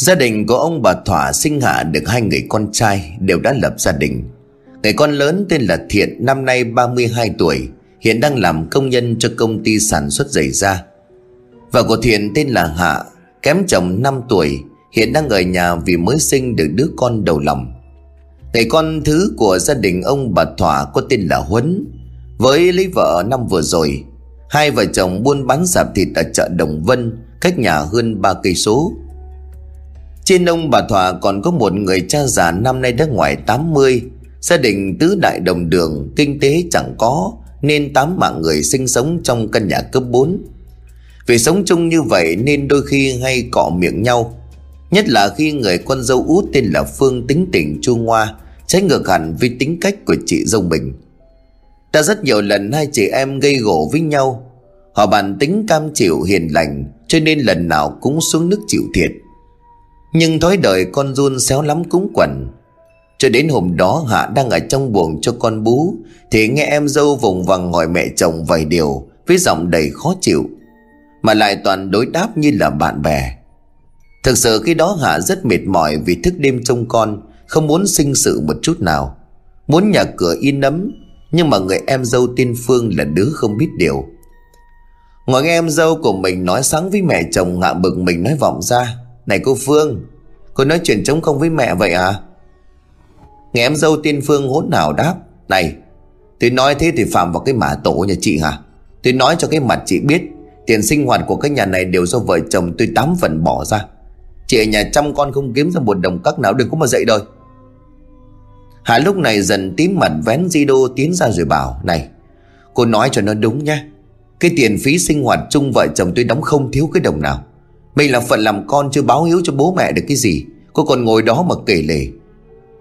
Gia đình của ông bà Thỏa sinh hạ được hai người con trai đều đã lập gia đình. Người con lớn tên là Thiện năm nay 32 tuổi, hiện đang làm công nhân cho công ty sản xuất giày da. Vợ của Thiện tên là Hạ, kém chồng 5 tuổi, hiện đang ở nhà vì mới sinh được đứa con đầu lòng. Người con thứ của gia đình ông bà Thỏa có tên là Huấn. Với lấy vợ năm vừa rồi, hai vợ chồng buôn bán sạp thịt ở chợ Đồng Vân, cách nhà hơn ba cây số. Trên ông bà Thỏa còn có một người cha già năm nay đã ngoài 80 Gia đình tứ đại đồng đường, Kinh tế chẳng có, Nên tám mạng người sinh sống trong căn nhà cấp 4 Vì sống chung như vậy Nên đôi khi hay cọ miệng nhau, Nhất là khi người con dâu út tên là Phương tính tình chu ngoa, Trái ngược hẳn với tính cách của chị dâu mình. Đã rất nhiều lần hai chị em gây gổ với nhau, Họ bản tính cam chịu hiền lành, Cho nên lần nào cũng xuống nước chịu thiệt nhưng thói đời con run xéo lắm cũng quẩn. Cho đến hôm đó Hạ đang ở trong buồng cho con bú, Thì nghe em dâu vùng vằng hỏi mẹ chồng vài điều, Với giọng đầy khó chịu, Mà lại toàn đối đáp như là bạn bè. Thực sự khi đó Hạ rất mệt mỏi vì thức đêm trông con, Không muốn sinh sự một chút nào. Muốn nhà cửa yên ấm, Nhưng mà người em dâu tiên Phương là đứa không biết điều. Ngồi nghe em dâu của mình nói sáng với mẹ chồng Hạ bực mình nói vọng ra này cô Phương, Cô nói chuyện chống không với mẹ vậy à Nghe em dâu tiên Phương hỗn nào đáp, Này, Tôi nói thế thì phạm vào cái mả tổ nhà chị hả? Tôi nói cho cái mặt chị biết, Tiền sinh hoạt của cái nhà này đều do vợ chồng tôi tám phần bỏ ra. Chị ở nhà chăm con không kiếm ra một đồng cắc nào, đừng có mà dậy đời Hà lúc này dần tím mặt vén di đô tiến ra rồi bảo, Này, Cô nói cho nó đúng nha Cái tiền phí sinh hoạt chung vợ chồng tôi đóng không thiếu cái đồng nào mình là phận làm con chưa báo hiếu cho bố mẹ được cái gì. Cô còn ngồi đó mà kể lể.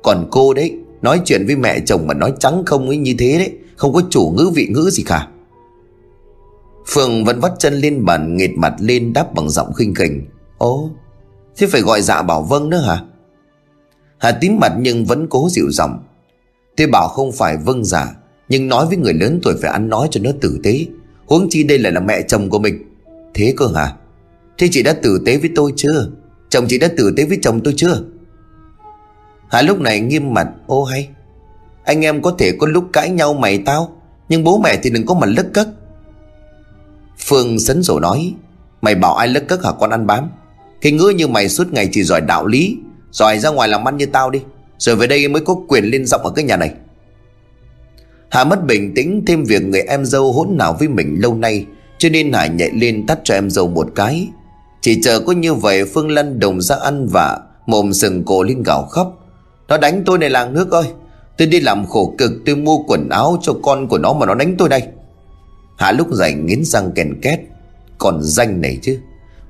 Còn cô đấy, Nói chuyện với mẹ chồng mà nói trắng không ấy như thế đấy, Không có chủ ngữ vị ngữ gì cả. Phương vẫn vắt chân lên bàn, nghệt mặt lên đáp bằng giọng khinh khỉnh. Ồ, Thế phải gọi dạ bảo vâng nữa hả? Hà tím mặt nhưng vẫn cố dịu giọng. Thế bảo không phải vâng dạ Nhưng nói với người lớn tuổi phải ăn nói cho nó tử tế. Huống chi đây lại là mẹ chồng của mình. Thế cơ hả? Thế chị đã tử tế với tôi chưa? Chồng chị đã tử tế với chồng tôi chưa? Hà lúc này nghiêm mặt, Ô hay, Anh em có thể có lúc cãi nhau mày tao, Nhưng bố mẹ thì đừng có mà lất cất. Phương sấn rổ nói, Mày bảo ai lất cất hả con ăn bám? Cái ngứa như mày suốt ngày chỉ giỏi đạo lý, Giỏi ra ngoài làm ăn như tao đi, Rồi về đây mới có quyền lên giọng ở cái nhà này. Hà mất bình tĩnh thêm việc người em dâu hỗn nào với mình lâu nay, Cho nên Hà nhảy lên tắt cho em dâu một cái chỉ chờ có như vậy Phương Lân đồng ra ăn vạ Mồm sừng cổ lên gào khóc. Nó đánh tôi này làng nước ơi. Tôi đi làm khổ cực, tôi mua quần áo cho con của nó mà nó đánh tôi đây. Hạ lúc rảnh nghiến răng kèn két. Còn danh này chứ.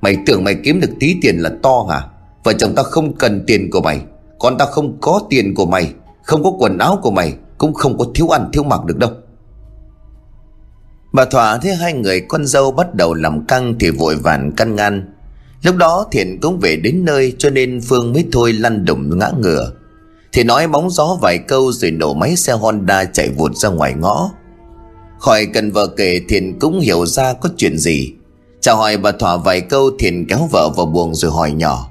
Mày tưởng mày kiếm được tí tiền là to hả? Vợ chồng ta không cần tiền của mày. Con ta không có tiền của mày. Không có quần áo của mày. Cũng không có thiếu ăn thiếu mặc được đâu. Bà Thỏa thấy hai người con dâu bắt đầu làm căng Thì vội vàng căn ngăn. Lúc đó Thiện cũng về đến nơi cho nên Phương mới thôi lăn đùng ngã ngửa. Thì nói bóng gió vài câu rồi nổ máy xe Honda chạy vụt ra ngoài ngõ. Khỏi cần vợ kể Thiện cũng hiểu ra có chuyện gì. Chào hỏi bà Thỏa vài câu Thiện kéo vợ vào buồng rồi hỏi nhỏ.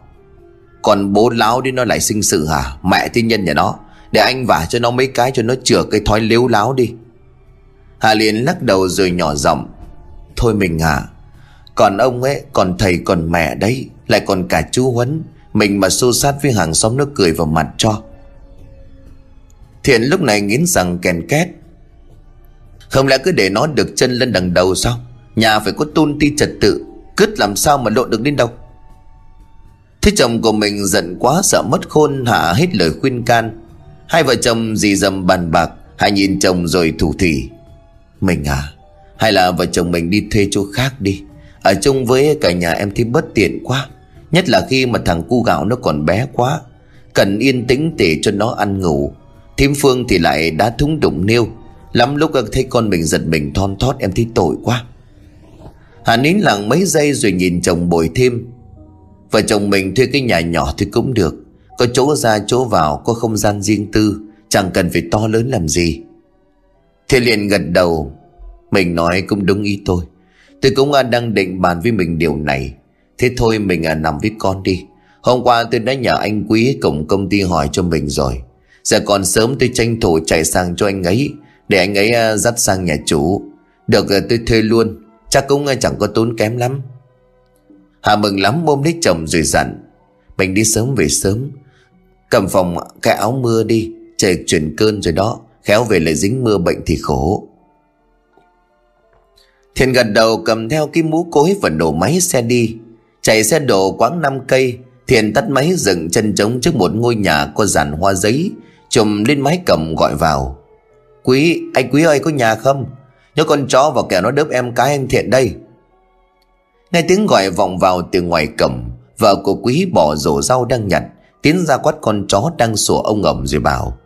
Còn bố láo đi nó lại sinh sự hả? Mẹ thiên nhân nhà nó. Để anh vả cho nó mấy cái cho nó chừa cái thói liếu láo đi. Hà liền lắc đầu rồi nhỏ giọng. Thôi mình à, còn ông ấy, Còn thầy, còn mẹ đấy, Lại còn cả chú Huấn. Mình mà xô sát với hàng xóm nó cười vào mặt cho. Thiện lúc này nghiến rằng kèn két. Không lẽ cứ để nó được chân lên đằng đầu sao? Nhà phải có tôn ti trật tự, Cứt làm sao mà lộn được đến đâu? Thế chồng của mình giận quá, sợ mất khôn, Hạ hết lời khuyên can. Hai vợ chồng dì dầm bàn bạc, Hai nhìn chồng rồi thủ thỉ. Mình à Hay là vợ chồng mình đi thuê chỗ khác đi? Ở chung với cả nhà em thì bất tiện quá. Nhất là khi mà thằng cu gạo nó còn bé quá. Cần yên tĩnh để cho nó ăn ngủ. Thím Phương thì lại đã thúng đụng nêu Lắm lúc thấy con mình giật mình thon thót, em thấy tội quá. Hà nín lặng mấy giây rồi nhìn chồng bồi thêm. Vợ chồng mình thuê cái nhà nhỏ thì cũng được. Có chỗ ra chỗ vào, Có không gian riêng tư. Chẳng cần phải to lớn làm gì. Thế liền gật đầu. Mình nói cũng đúng ý tôi. Tôi cũng đang định bàn với mình điều này. Thế thôi mình à nằm với con đi. Hôm qua tôi đã nhờ anh Quý cùng công ty hỏi cho mình rồi. Giờ còn sớm tôi tranh thủ chạy sang cho anh ấy Để anh ấy à, dắt sang nhà chủ. Được à, tôi thuê luôn. Chắc cũng à, chẳng có tốn kém lắm. Hà mừng lắm ôm lấy chồng rồi dặn. Mình đi sớm về sớm. Cầm phòng cái áo mưa đi Trời chuyển cơn rồi đó. Khéo về lại dính mưa bệnh thì khổ. Thiện gật đầu cầm theo cái mũ cối và đổ máy xe đi Chạy xe đổ quãng 5 cây Thiện tắt máy dựng chân trống trước một ngôi nhà có dàn hoa giấy Trùm lên mái cầm gọi vào Quý, anh Quý ơi có nhà không? Nhớ con chó vào kẻo nó đớp em cái anh Thiện đây Nghe tiếng gọi vọng vào từ ngoài cầm Vợ của Quý bỏ rổ rau đang nhặt Tiến ra quát con chó đang sủa ông ẩm rồi bảo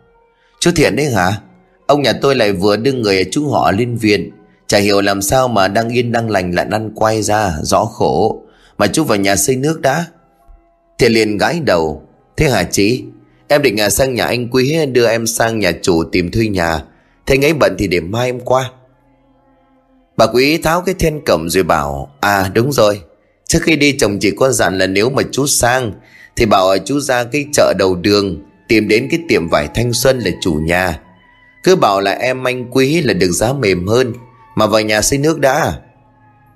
Chú Thiện đấy hả? Ông nhà tôi lại vừa đưa người chú họ lên viện Chả hiểu làm sao mà đang yên đang lành lại ăn quay ra Rõ khổ. Mà chú vào nhà xây nước đã. Thiện liền gãi đầu. Thế hả chị? Em định à, sang nhà anh Quý đưa em sang nhà chủ tìm thuê nhà? Thế ấy bận thì để mai em qua. Bà Quý tháo cái then cẩm rồi bảo À đúng rồi. Trước khi đi chồng chỉ có dặn là nếu mà chú sang Thì bảo chú ra cái chợ đầu đường Tìm đến cái tiệm vải thanh xuân là chủ nhà. Cứ bảo là em anh Quý là được giá mềm hơn. Mà vào nhà xây nước đã à?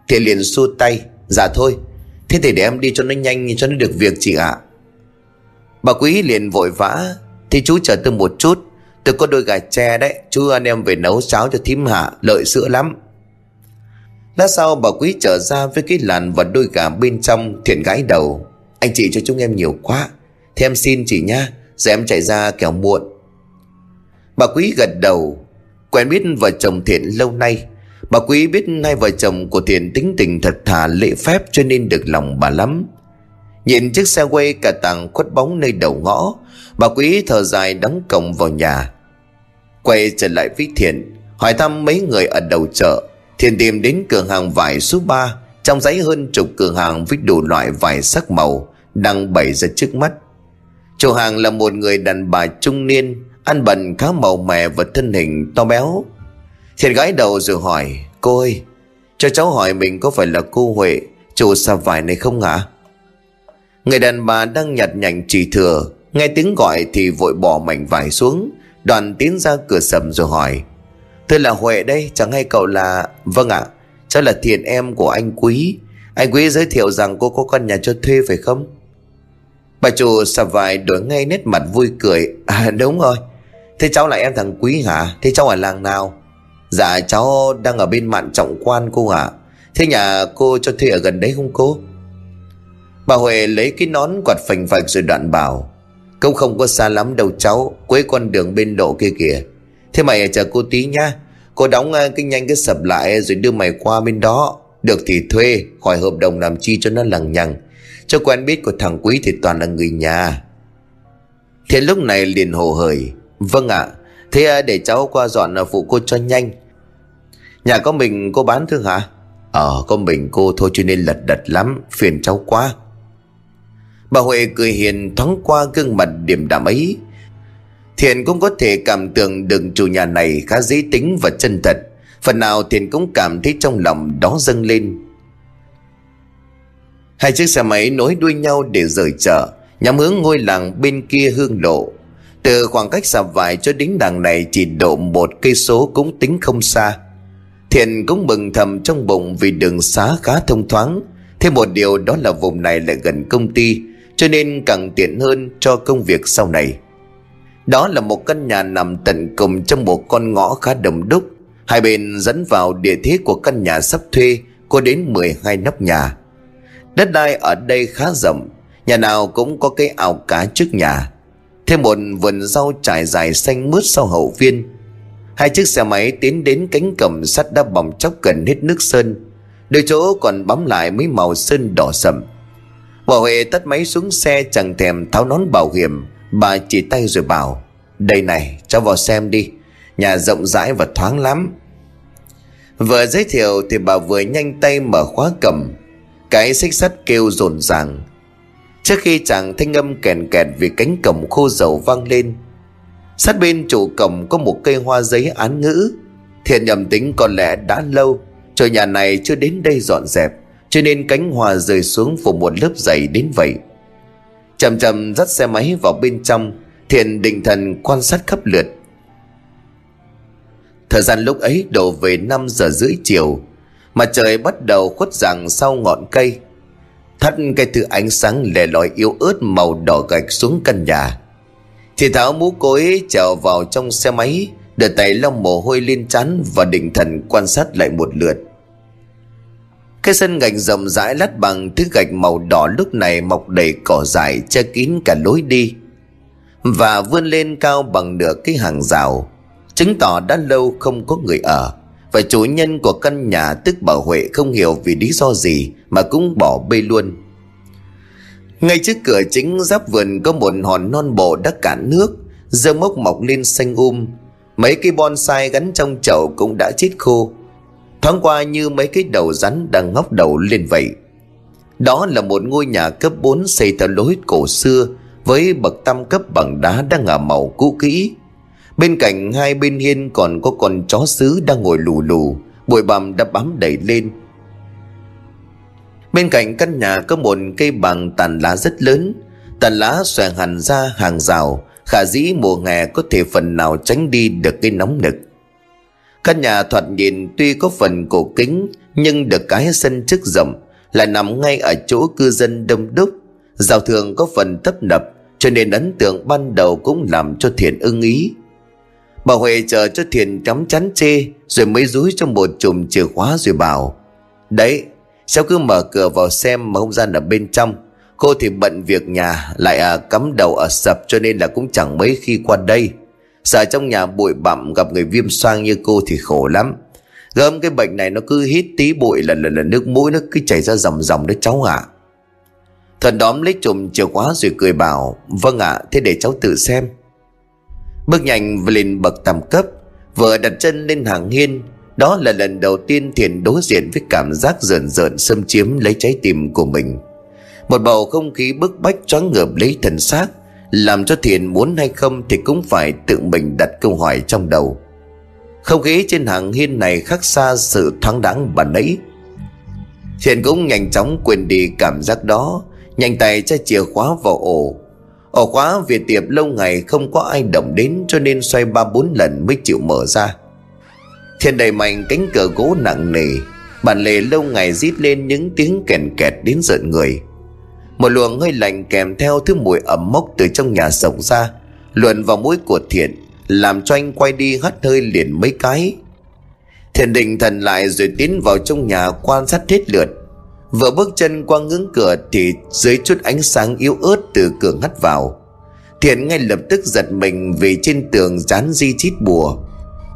Thì liền xua tay Dạ thôi. Thế thì để em đi cho nó nhanh, cho nó được việc chị ạ. Bà Quý liền vội vã. Thì chú chờ tôi một chút. Tôi có đôi gà tre đấy, Chú anh em về nấu cháo cho thím hạ, Lợi sữa lắm. Lát sau bà Quý trở ra với cái làn và đôi gà bên trong Thiện gái đầu. Anh chị cho chúng em nhiều quá. Thế em xin chị nha Rồi em chạy ra kẻo muộn. Bà Quý gật đầu. Quen biết vợ chồng Thiện lâu nay. Bà Quý biết hai vợ chồng của Thiện tính tình thật thà, lễ phép cho nên được lòng bà lắm. Nhìn chiếc xe quay cả tàng khuất bóng nơi đầu ngõ, Bà Quý thở dài đóng cổng vào nhà. Quay trở lại với Thiện, Hỏi thăm mấy người ở đầu chợ. Thiện tìm đến cửa hàng vải số 3 Trong giấy hơn chục cửa hàng với đủ loại vải sắc màu, Đang bày ra trước mắt. Chủ hàng là một người đàn bà trung niên, Ăn bẩn khá màu mè và thân hình to béo. Thiện gái đầu rồi hỏi, Cô ơi, Cho cháu hỏi mình có phải là cô Huệ Chủ sạp vải này không hả Người đàn bà đang nhặt nhạnh chỉ thừa, Nghe tiếng gọi thì vội bỏ mảnh vải xuống, Đoàn tiến ra cửa sầm rồi hỏi Tôi là Huệ đây, Chẳng hay cậu là Vâng ạ, Cháu là Thiện em của anh Quý. Anh Quý giới thiệu rằng cô có căn nhà cho thuê phải không? Bà chủ sạp vải đổi ngay nét mặt vui cười À đúng rồi. Thế cháu là em thằng Quý hả? Thế cháu ở làng nào? Dạ cháu đang ở bên mạn trọng quan cô ạ. Thế nhà cô cho thuê ở gần đấy không cô? Bà Huệ lấy cái nón quạt phành phạch rồi đoạn bảo, Cũng không có xa lắm đâu cháu quế con đường bên độ kia kìa. Thế mày chờ cô tí nhá. Cô đóng ờ, cái nhanh cái sập lại Rồi đưa mày qua bên đó. Được thì thuê, Khỏi hợp đồng làm chi cho nó lằng nhằng. Cho quen biết của thằng Quý thì toàn là người nhà. Thế lúc này liền hồ hởi Vâng ạ. Thế để cháu qua dọn phụ cô cho nhanh? Nhà có mình cô bán thương hả? Ờ có mình cô thôi cho nên lật đật lắm, Phiền cháu quá. Bà Huệ cười hiền thoáng qua gương mặt điềm đạm ấy. Thiện cũng có thể cảm tưởng được chủ nhà này khá dễ tính và chân thật. Phần nào Thiện cũng cảm thấy trong lòng đó dâng lên. Hai chiếc xe máy nối đuôi nhau để rời chợ. Nhắm hướng ngôi làng bên kia hương lộ. Từ khoảng cách xa vải cho đến đằng này chỉ độ một cây số cũng tính không xa. Thiện cũng mừng thầm trong bụng vì đường xá khá thông thoáng. Thêm một điều đó là vùng này lại gần công ty, Cho nên càng tiện hơn cho công việc sau này. Đó là một căn nhà nằm tận cùng trong một con ngõ khá đông đúc. Hai bên dẫn vào địa thế của căn nhà sắp thuê Có đến 12 nóc nhà. Đất đai ở đây khá rộng, Nhà nào cũng có cái ao cá trước nhà. Thêm một vườn rau trải dài xanh mướt sau hậu viên. Hai chiếc xe máy tiến đến cánh cầm sắt đã bỏng chóc gần hết nước sơn. Đôi chỗ còn bám lại mấy màu sơn đỏ sậm. Bà Huệ tắt máy xuống xe chẳng thèm tháo nón bảo hiểm. Bà chỉ tay rồi bảo, Đây này, cho vào xem đi. Nhà rộng rãi và thoáng lắm. Vừa giới thiệu thì bà vừa nhanh tay mở khóa cầm Cái xích sắt kêu rồn ràng. Trước khi chàng thanh âm kèn kẹt vì cánh cổng khô dầu vang lên, Sát bên trụ cổng có một cây hoa giấy án ngữ. Thiện nhầm tính có lẽ đã lâu Chỗ nhà này chưa đến đây dọn dẹp, Cho nên cánh hoa rơi xuống phủ một lớp dày đến vậy. Chầm chậm dắt xe máy vào bên trong, Thiện định thần quan sát khắp lượt. Thời gian lúc ấy đổ về 5 giờ rưỡi chiều Mà trời bắt đầu khuất dạng sau ngọn cây. Thắt cái thứ ánh sáng lẻ loi yếu ớt màu đỏ gạch xuống căn nhà. Thì tháo mũ cối trèo vào trong xe máy, Đưa tay lau mồ hôi lên chắn Và định thần quan sát lại một lượt. Cái sân gạch rộng rãi lát bằng thứ gạch màu đỏ lúc này mọc đầy cỏ dại che kín cả lối đi và vươn lên cao bằng nửa cái hàng rào, chứng tỏ đã lâu không có người ở. Và chủ nhân của căn nhà tức bà huệ không hiểu vì lý do gì mà cũng bỏ bê luôn. Ngay trước cửa chính giáp vườn có một hòn non bộ đã cạn nước, dơ mốc mọc lên xanh um. Mấy cây bonsai gắn trong chậu cũng đã chết khô. Thoáng qua như mấy cái đầu rắn đang ngóc đầu lên vậy. Đó là một ngôi nhà cấp 4 xây theo lối cổ xưa, với bậc tam cấp bằng đá đang ngả màu cũ kỹ. Bên cạnh hai bên hiên còn có con chó sứ đang ngồi lù lù, bụi bặm đã bám đầy lên bên cạnh căn nhà có một cây bằng tàn lá rất lớn tàn lá xòe hẳn ra hàng rào khả dĩ mùa hè có thể phần nào tránh đi được cái nóng nực Căn nhà thoạt nhìn tuy có phần cổ kính nhưng được cái sân trước rộng là nằm ngay ở chỗ cư dân đông đúc. Giao thường có phần tấp nập cho nên ấn tượng ban đầu cũng làm cho Thiện ưng ý. Bà Huệ chờ cho Thiện chấm chắn chê rồi mới rúi trong một chùm chìa khóa rồi bảo Đấy, sao cứ mở cửa vào xem mà không gian ở bên trong? Cô thì bận việc nhà lại à, cắm đầu ở sập cho nên là cũng chẳng mấy khi qua đây. Sợ trong nhà bụi bặm gặp người viêm xoang như cô thì khổ lắm. Gớm cái bệnh này nó cứ hít tí bụi là là, là nước mũi nó cứ chảy ra dòng dòng đấy cháu ạ. À. Thần đóm lấy chùm chìa khóa rồi cười bảo Vâng ạ thế để cháu tự xem. Bước nhanh lên bậc tầm cấp Vừa đặt chân lên hàng hiên đó là lần đầu tiên Thiền đối diện với cảm giác rợn rợn, xâm chiếm lấy trái tim của mình. Một bầu không khí bức bách choáng ngợp lấy thần xác, làm cho thiền muốn hay không thì cũng phải tự mình đặt câu hỏi trong đầu. Không khí trên hàng hiên này khác xa sự thoáng đáng bà nãy. Thiền cũng nhanh chóng quên đi cảm giác đó, Nhanh tay cho chìa khóa vào ổ. Ổ khóa Việt tiệp lâu ngày không có ai động đến Cho nên xoay ba bốn lần mới chịu mở ra. Thiên đầy mạnh cánh cửa gỗ nặng nề. Bản lề lâu ngày rít lên những tiếng kèn kẹt đến giận người. Một luồng hơi lạnh kèm theo thứ mùi ẩm mốc từ trong nhà rộng ra, Luồn vào mũi của thiện, Làm cho anh quay đi hắt hơi liền mấy cái. Thiện định thần lại rồi tiến vào trong nhà quan sát hết lượt. Vừa bước chân qua ngưỡng cửa thì dưới chút ánh sáng yếu ớt từ cửa hắt vào. Thiện ngay lập tức giật mình vì trên tường dán di chít bùa.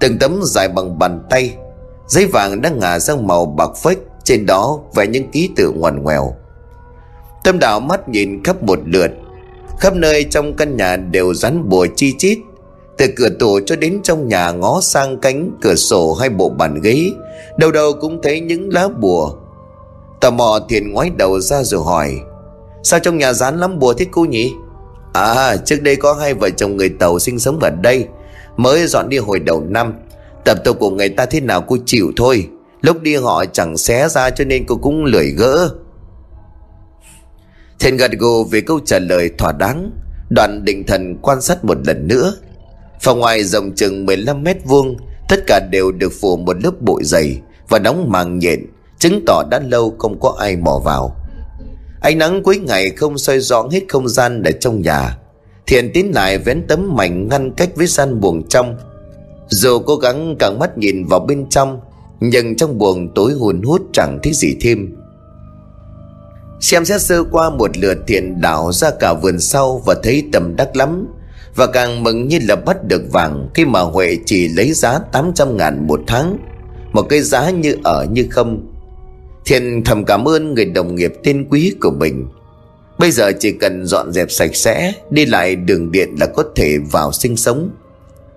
Từng tấm dài bằng bàn tay, Giấy vàng đang ngả sang màu bạc phách Trên đó vẽ những ký tự ngoằn ngoèo. Tâm đạo mắt nhìn khắp một lượt, Khắp nơi trong căn nhà đều rắn bùa chi chít. Từ cửa tủ cho đến trong nhà ngó sang cánh cửa sổ hay bộ bàn ghế Đầu đầu cũng thấy những lá bùa. Tò mò thiền ngoái đầu ra rồi hỏi, Sao trong nhà rán lắm bùa thế cô nhỉ? À trước đây có hai vợ chồng người Tàu sinh sống ở đây Mới dọn đi hồi đầu năm. Tập tục của người ta thế nào cô chịu thôi. Lúc đi họ chẳng xé ra cho nên cô cũng lười gỡ. Thiện gật gù về câu trả lời thỏa đáng Đoàn định thần quan sát một lần nữa. Phòng ngoài rộng chừng 15 mét vuông, Tất cả đều được phủ một lớp bụi dày Và đóng màng nhện, Chứng tỏ đã lâu không có ai mò vào. Ánh nắng cuối ngày không soi rõ hết không gian ở trong nhà. Thiện tiến lại vén tấm mảnh ngăn cách với gian buồng trong. Dù cố gắng càng mắt nhìn vào bên trong, Nhưng trong buồng tối hùn hút chẳng thấy gì thêm. Xem xét sơ qua một lượt thiện đảo ra cả vườn sau Và thấy tầm đắc lắm, Và càng mừng như là bắt được vàng Khi mà Huệ chỉ lấy giá 800 ngàn một tháng, Một cái giá như ở như không. Thiện thầm cảm ơn người đồng nghiệp tên quý của mình. Bây giờ chỉ cần dọn dẹp sạch sẽ, Đi lại đường điện là có thể vào sinh sống.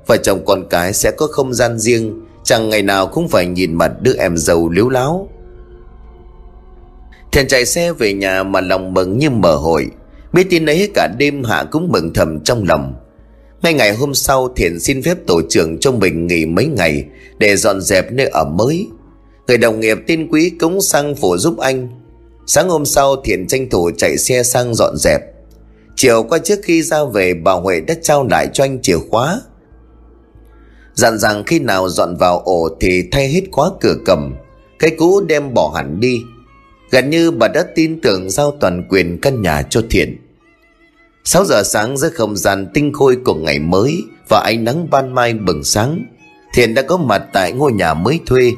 Vợ chồng con cái sẽ có không gian riêng, Chẳng ngày nào cũng phải nhìn mặt đứa em giàu liếu láo. Thiện chạy xe về nhà mà lòng mừng như mở hội. Biết tin ấy cả đêm Hạ cũng mừng thầm trong lòng. Ngay ngày hôm sau, Thiện xin phép tổ trưởng cho mình nghỉ mấy ngày Để dọn dẹp nơi ở mới. Người đồng nghiệp tin quý cống sang phủ giúp anh. Sáng hôm sau, Thiện tranh thủ chạy xe sang dọn dẹp. Chiều qua trước khi ra về, bà Huệ đã trao lại cho anh chìa khóa. Dặn rằng khi nào dọn vào ổ thì thay hết khóa cửa cầm. Cái cũ đem bỏ hẳn đi. Gần như bà đã tin tưởng giao toàn quyền căn nhà cho Thiện. 6 giờ sáng, giữa không gian tinh khôi của ngày mới Và ánh nắng ban mai bừng sáng, Thiện đã có mặt tại ngôi nhà mới thuê.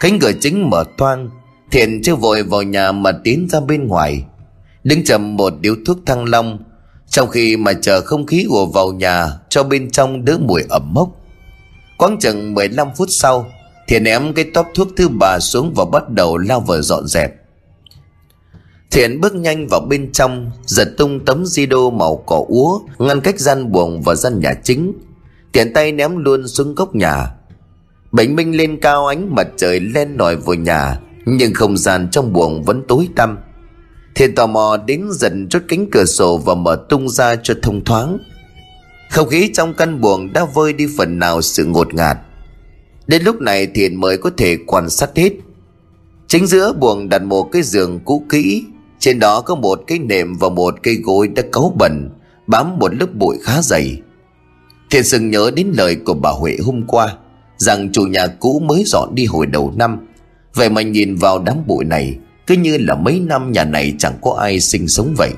Cánh cửa chính mở toang Thiện chưa vội vào nhà mà tiến ra bên ngoài. Đứng chầm một điếu thuốc thăng long. Trong khi mà chờ không khí ùa vào nhà Cho bên trong đỡ mùi ẩm mốc. Quãng chừng 15 phút sau, Thiện ném cái tóp thuốc thứ ba xuống Và bắt đầu lao vào dọn dẹp. Thiện bước nhanh vào bên trong, Giật tung tấm di đô màu cỏ úa, Ngăn cách gian buồng và gian nhà chính. Tiện tay ném luôn xuống góc nhà. Bệnh minh lên cao ánh mặt trời len lỏi vào nhà nhưng không gian trong buồng vẫn tối tăm. Thiên tò mò đến dần chốt cánh cửa sổ Và mở tung ra cho thông thoáng. Không khí trong căn buồng đã vơi đi phần nào sự ngột ngạt. Đến lúc này Thiện mới có thể quan sát hết. Chính giữa buồng đặt một cái giường cũ kỹ. Trên đó có một cái nệm và một cây gối đã cấu bẩn, Bám một lớp bụi khá dày. Thiện sừng nhớ đến lời của bà Huệ hôm qua, Rằng chủ nhà cũ mới dọn đi hồi đầu năm. Vậy mà nhìn vào đám bụi này, Cứ như là mấy năm nhà này chẳng có ai sinh sống vậy.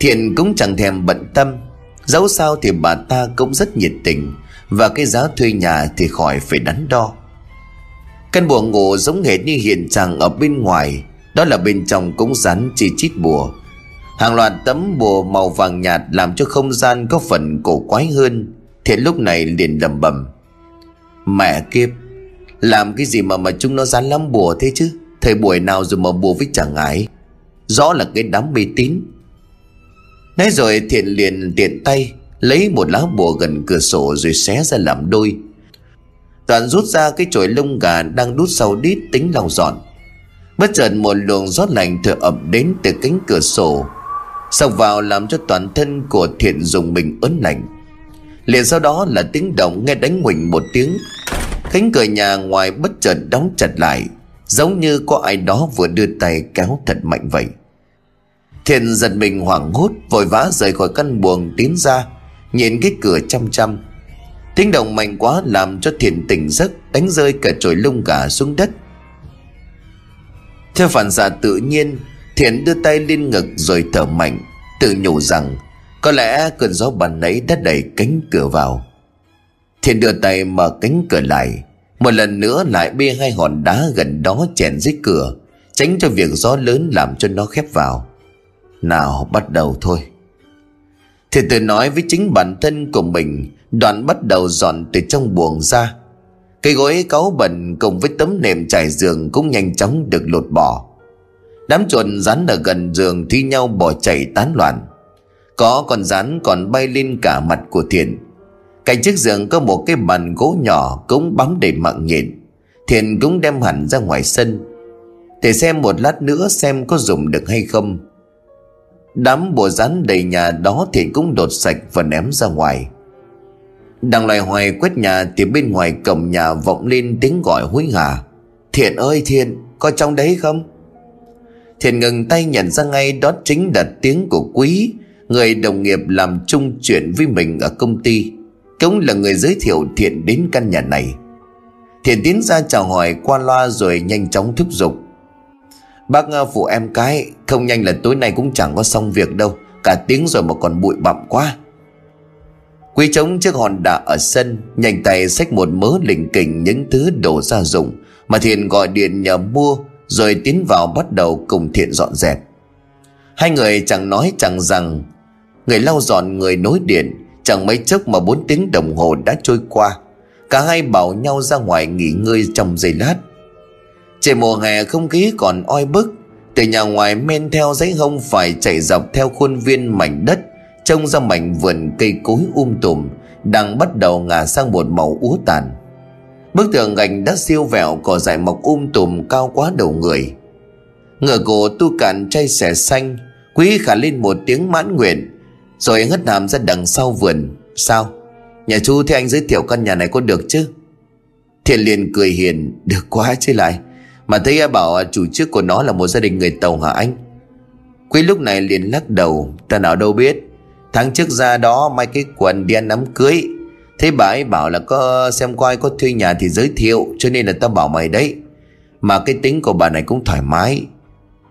Thiện cũng chẳng thèm bận tâm. Dẫu sao thì bà ta cũng rất nhiệt tình, Và cái giá thuê nhà thì khỏi phải đắn đo. Căn buồng ngủ giống hệt như hiện trạng ở bên ngoài, Đó là bên trong cũng rắn chi chít bùa. Hàng loạt tấm bùa màu vàng nhạt làm cho không gian có phần cổ quái hơn. Thiện lúc này liền lầm bầm Mẹ kiếp làm cái gì mà mà chúng nó dán lắm bùa thế chứ? Thời buổi nào rồi mà bùa với chẳng ai Rõ là cái đám mê tín. Nói rồi thiện liền tiện tay, Lấy một lá bùa gần cửa sổ rồi xé ra làm đôi. Toàn rút ra cái chổi lông gà đang đút sau đít tính lau dọn. Bất chợt một luồng gió lạnh thở ập đến từ cánh cửa sổ. Sọc vào làm cho toàn thân của thiện dùng mình ớn lạnh. Liền sau đó là tiếng động nghe đánh mình một tiếng cánh cửa nhà ngoài bất chợt đóng chặt lại, giống như có ai đó vừa đưa tay kéo thật mạnh vậy. Thiện giật mình hoảng hốt, vội vã rời khỏi căn buồng tiến ra, nhìn cái cửa chăm chăm. Tiếng động mạnh quá làm cho thiện tỉnh giấc, đánh rơi cả chổi lông gà xuống đất. Theo phản xạ tự nhiên, thiện đưa tay lên ngực rồi thở mạnh, tự nhủ rằng có lẽ cơn gió bàn nấy đã đẩy cánh cửa vào. Thiện đưa tay mở cánh cửa lại. Một lần nữa lại bê hai hòn đá gần đó chèn dưới cửa, Tránh cho việc gió lớn làm cho nó khép vào. Nào, bắt đầu thôi. Thì tự nói với chính bản thân của mình Đoàn bắt đầu dọn từ trong buồng ra. Cây gối cáu bẩn cùng với tấm nệm trải giường cũng nhanh chóng được lột bỏ. Đám chuột rắn ở gần giường thi nhau bỏ chạy tán loạn. Có con rắn còn bay lên cả mặt của Thiện. Cạnh chiếc giường có một cái bàn gỗ nhỏ Cũng bám đầy mặn nhện. Thiện cũng đem hẳn ra ngoài sân, Để xem một lát nữa xem có dùng được hay không. Đám bộ rắn đầy nhà đó Thiện cũng đột sạch và ném ra ngoài. Đang loài hoài quét nhà Thì bên ngoài cổng nhà vọng lên tiếng gọi hối hả. Thiện ơi Thiện, Có trong đấy không? Thiện ngừng tay nhận ra ngay đó chính là tiếng của quý, Người đồng nghiệp làm chung chuyện với mình ở công ty. Cũng là người giới thiệu Thiện đến căn nhà này. Thiện tiến ra chào hỏi qua loa rồi nhanh chóng thúc giục. Bác ờ, phụ em cái, Không nhanh là tối nay cũng chẳng có xong việc đâu, Cả tiếng rồi mà còn bụi bặm quá. Quý trống chiếc hòn đá ở sân, Nhanh tay xách một mớ lình kình những thứ đồ gia dụng Mà Thiện gọi điện nhờ mua, Rồi tiến vào bắt đầu cùng Thiện dọn dẹp. Hai người chẳng nói chẳng rằng, Người lau dọn người nối điện Chẳng mấy chốc mà bốn tiếng đồng hồ đã trôi qua. Cả hai bảo nhau ra ngoài nghỉ ngơi trong giây lát. Trời mùa hè không khí còn oi bức. Từ nhà ngoài men theo giấy hông phải chạy dọc theo khuôn viên mảnh đất, Trông ra mảnh vườn cây cối um tùm, Đang bắt đầu ngả sang một màu úa tàn. Bức tường gạch đã siêu vẹo, Cỏ dại mọc um tùm cao quá đầu người. Ngựa cổ tu cạn chay xẻ xanh, Quý khả lên một tiếng mãn nguyện rồi hất hàm ra đằng sau vườn. Sao? Nhà chú thế anh giới thiệu căn nhà này có được chứ? Thiện liền cười hiền. Được quá chứ lại. Mà thấy bảo chủ trước của nó là một gia đình người Tàu hả anh. Quý lúc này liền lắc đầu. Ta nào đâu biết. Tháng trước ra đó may cái quần đi ăn đám cưới. Thế bà ấy bảo là có xem coi có thuê nhà thì giới thiệu, Cho nên là ta bảo mày đấy. Mà cái tính của bà này cũng thoải mái.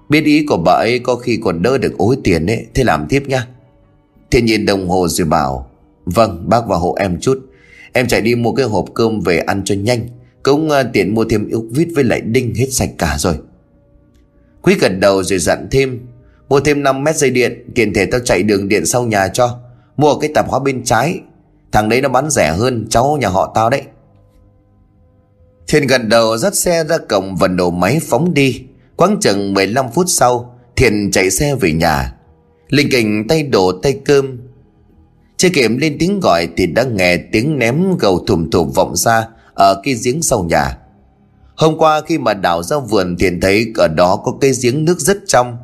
Biết ý của bà ấy có khi còn đỡ được ối tiền ấy. Thế làm tiếp nha. Thiên nhìn đồng hồ rồi bảo Vâng bác vào hộ em chút. Em chạy đi mua cái hộp cơm về ăn cho nhanh. Cũng uh, tiện mua thêm ốc vít với lại đinh hết sạch cả rồi. Quý gật đầu rồi dặn thêm Mua thêm 5 mét dây điện Tiền thể tao chạy đường điện sau nhà cho. Mua cái tạp hóa bên trái. Thằng đấy nó bán rẻ hơn cháu nhà họ tao đấy. Thiên gật đầu dắt xe ra cổng và nổ máy phóng đi. Quãng chừng 15 phút sau Thiện chạy xe về nhà. Linh kình tay đổ tay cơm chưa kịp lên tiếng gọi thì đã nghe tiếng ném gầu thùm thùm vọng ra ở cái giếng sau nhà. Hôm qua khi mà đào ra vườn thì thấy ở đó có cái giếng nước rất trong.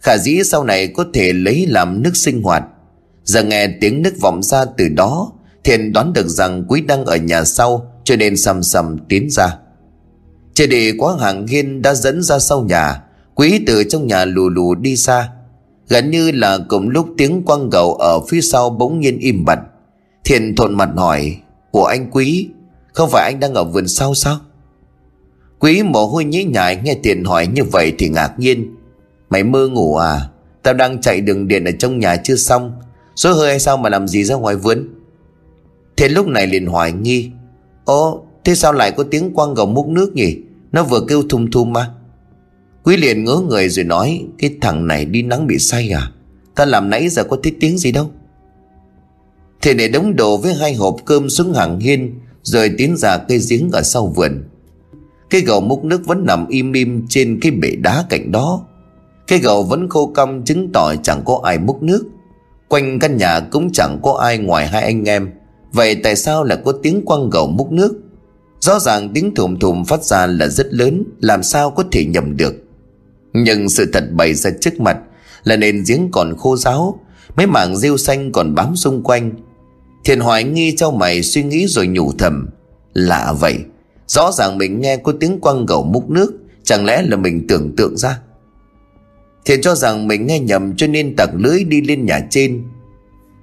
Khả dĩ sau này có thể lấy làm nước sinh hoạt. Giờ nghe tiếng nước vọng ra từ đó, Thiện đoán được rằng Quý đang ở nhà sau cho nên sầm sầm tiến ra. Trời để quá hàng hiên đã dẫn ra sau nhà, Quý từ trong nhà lù lù đi xa. Gần như là cùng lúc tiếng quăng gầu ở phía sau bỗng nhiên im bặt. Thiện thộn mặt hỏi, của anh Quý, không phải anh đang ở vườn sau sao? Quý mồ hôi nhí nhại nghe Thiện hỏi như vậy thì ngạc nhiên. Mày mơ ngủ à? Tao đang chạy đường điện ở trong nhà chưa xong. Số hơi hay sao mà làm gì ra ngoài vườn? Thiện lúc này liền hỏi nghi. Ồ, thế sao lại có tiếng quăng gầu múc nước nhỉ? Nó vừa kêu thum thum mà. Quý liền ngớ người rồi nói, Cái thằng này đi nắng bị say à? Ta làm nãy giờ có thấy tiếng gì đâu. Thì để đống đồ với hai hộp cơm xuống hàng hiên Rồi tiến ra cây giếng ở sau vườn. Cái gầu múc nước vẫn nằm im im trên cái bể đá cạnh đó. Cái gầu vẫn khô cong chứng tỏ chẳng có ai múc nước. Quanh căn nhà cũng chẳng có ai ngoài hai anh em. Vậy tại sao lại có tiếng quăng gầu múc nước? Rõ ràng tiếng thùm thùm phát ra là rất lớn, Làm sao có thể nhầm được? Nhưng sự thật bày ra trước mặt Là nền giếng còn khô ráo, Mấy mảng rêu xanh còn bám xung quanh. Thiền hoài nghi cho mày suy nghĩ rồi nhủ thầm, Lạ vậy, Rõ ràng mình nghe có tiếng quăng gầu múc nước, Chẳng lẽ là mình tưởng tượng ra? Thiền cho rằng mình nghe nhầm cho nên tặc lưới đi lên nhà trên.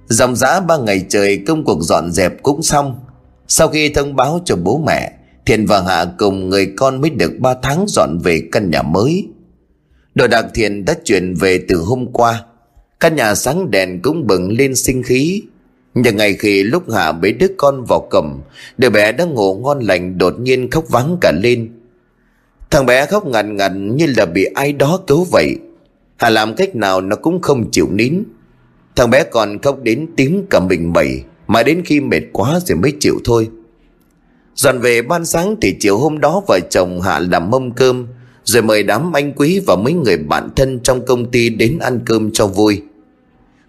Dòng giã ba ngày trời công cuộc dọn dẹp cũng xong. Sau khi thông báo cho bố mẹ, Thiền và Hạ cùng người con mới được ba tháng dọn về căn nhà mới. Đồ đạc thiền đã chuyển về từ hôm qua. Căn nhà sáng đèn cũng bừng lên sinh khí. Nhưng ngày khi lúc Hạ bế đứa con vào cầm Đứa bé đang ngủ ngon lành đột nhiên khóc vắng cả lên. Thằng bé khóc ngằn ngằn như là bị ai đó cứu vậy. Hà làm cách nào nó cũng không chịu nín. Thằng bé còn khóc đến tím cả mình mẩy Mà đến khi mệt quá rồi mới chịu thôi. Dọn về ban sáng thì chiều hôm đó vợ chồng Hạ làm mâm cơm rồi mời đám anh quý và mấy người bạn thân trong công ty đến ăn cơm cho vui.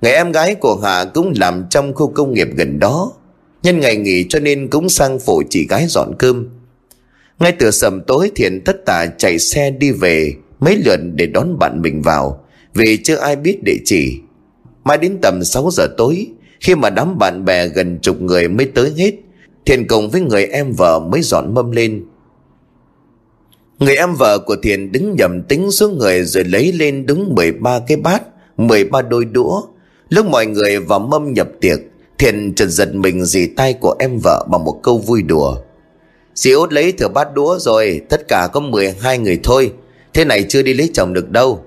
Người em gái của Hà cũng làm trong khu công nghiệp gần đó. Nhân ngày nghỉ cho nên cũng sang phụ chị gái dọn cơm. Ngay từ sầm tối Thiện tất tả chạy xe đi về, mấy lượt để đón bạn mình vào vì chưa ai biết địa chỉ. Mai đến tầm 6 giờ tối, khi mà đám bạn bè gần chục người mới tới hết, Thiện cùng với người em vợ mới dọn mâm lên Người em vợ của Thiện đứng nhầm tính số người rồi lấy lên đúng 13 cái bát, 13 đôi đũa. Lúc mọi người vào mâm nhập tiệc, Thiện trật giật mình dì tay của em vợ bằng một câu vui đùa. Dì út lấy thừa bát đũa rồi, tất cả có 12 người thôi. Thế này chưa đi lấy chồng được đâu.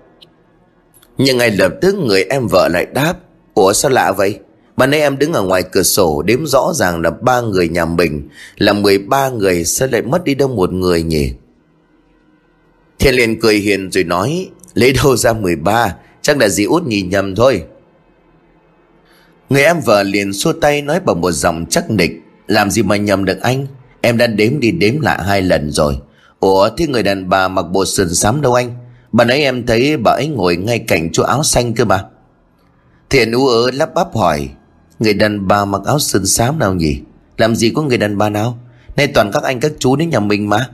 Nhưng ngay lập tức người em vợ lại đáp. Ủa sao lạ vậy? Mà nay em đứng ở ngoài cửa sổ đếm rõ ràng là ba người nhà mình là 13 người sao lại mất đi đâu một người nhỉ? Thiên liền cười hiền rồi nói, Lấy đâu ra 13 Chắc là dì út nhìn nhầm thôi. Người em vợ liền xua tay nói bằng một giọng chắc nịch, Làm gì mà nhầm được anh? Em đã đếm đi đếm lại hai lần rồi. Ủa, thế người đàn bà mặc bộ sườn xám đâu anh? Bà nãy em thấy bà ấy ngồi ngay cạnh chỗ áo xanh cơ mà. Thiện ú ớ lắp bắp hỏi, Người đàn bà mặc áo sườn xám nào nhỉ? Làm gì có người đàn bà nào? Nay toàn các anh các chú đến nhà mình mà.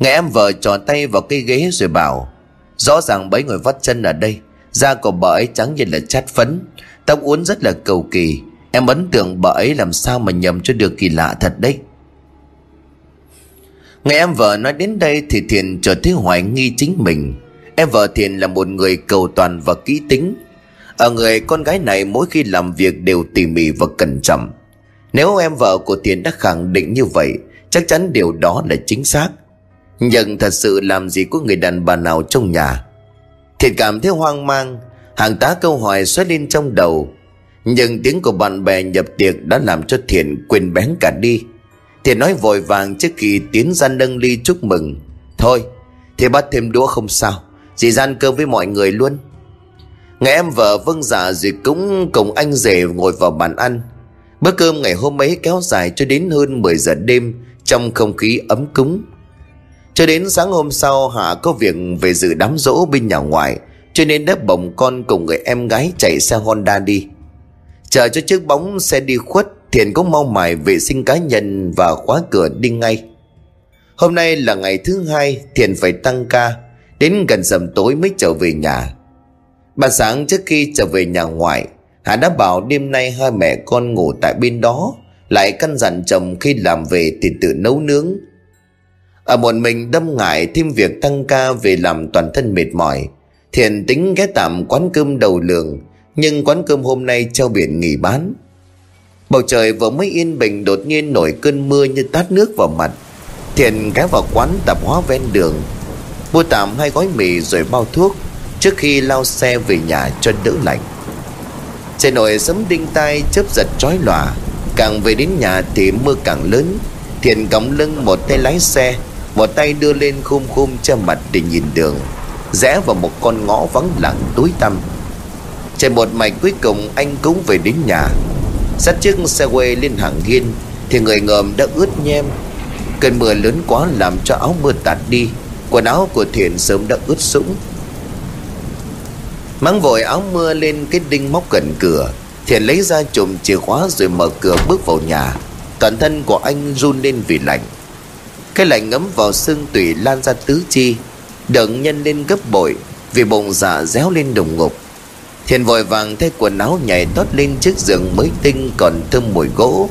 Người em vợ trò tay vào cây ghế rồi bảo, Rõ ràng bấy người vắt chân ở đây, Da của bà ấy trắng như là chát phấn, Tóc uốn rất là cầu kỳ. Em ấn tượng bà ấy làm sao mà nhầm cho được kỳ lạ thật đấy. Ngày em vợ nói đến đây thì Thiện trở thấy hoài nghi chính mình. Em vợ Thiện là một người cầu toàn và kỹ tính. Ở người con gái này mỗi khi làm việc đều tỉ mỉ và cẩn trọng. Nếu em vợ của Thiện đã khẳng định như vậy, Chắc chắn điều đó là chính xác. Nhưng thật sự làm gì có người đàn bà nào trong nhà. Thiện cảm thấy hoang mang, Hàng tá câu hỏi xoay lên trong đầu. Nhưng tiếng của bạn bè nhập tiệc đã làm cho Thiện quên bén cả đi. Thiện nói vội vàng trước khi tiến ra nâng ly chúc mừng. Thôi, thì bắt thêm đũa không sao, Dì gian cơm với mọi người luôn. Ngày em vợ vâng dạ rồi cũng cùng anh rể ngồi vào bàn ăn. Bữa cơm ngày hôm ấy kéo dài cho đến hơn 10 giờ đêm Trong không khí ấm cúng. Cho đến sáng hôm sau Hạ có việc về dự đám dỗ bên nhà ngoại, Cho nên đã bồng con cùng người em gái chạy xe Honda đi. Chờ cho chiếc bóng xe đi khuất, Thiện cũng mau mải vệ sinh cá nhân và khóa cửa đi ngay. Hôm nay là ngày thứ hai, Thiện phải tăng ca, Đến gần sầm tối mới trở về nhà. Bà sáng trước khi trở về nhà ngoại, Hà đã bảo đêm nay hai mẹ con ngủ tại bên đó, Lại căn dặn chồng khi làm về thì tự nấu nướng. Ở một mình đâm ngại thêm việc tăng ca về làm toàn thân mệt mỏi. Thiện tính ghé tạm quán cơm đầu lường, Nhưng quán cơm hôm nay treo biển nghỉ bán. Bầu trời vừa mới yên bình, đột nhiên nổi cơn mưa như tát nước vào mặt. Thiện ghé vào quán tạp hóa ven đường, Mua tạm hai gói mì rồi bao thuốc, Trước khi lao xe về nhà cho đỡ lạnh. Trời nổi sấm đinh tai, chớp giật trói lòa. Càng về đến nhà thì mưa càng lớn. Thiện cõng lưng một tay lái xe một tay đưa lên khum khum che mặt để nhìn đường, Rẽ vào một con ngõ vắng lặng tối tăm. Chạy một mạch cuối cùng, anh cũng về đến nhà. Sát chiếc xe quay lên hàng hiên, Thì người ngợm đã ướt nhem. Cơn mưa lớn quá làm cho áo mưa tạt đi, Quần áo của Thiện sớm đã ướt sũng. Mang vội áo mưa lên cái đinh móc gần cửa, Thiện lấy ra chùm chìa khóa rồi mở cửa bước vào nhà. Toàn thân của anh run lên vì lạnh. Cái lạnh ngấm vào xương tủy lan ra tứ chi, đợn nhân lên gấp bội Vì bụng dạ réo lên đùng ngục. Thiện vội vàng thay quần áo nhảy tót lên chiếc giường mới tinh còn thơm mùi gỗ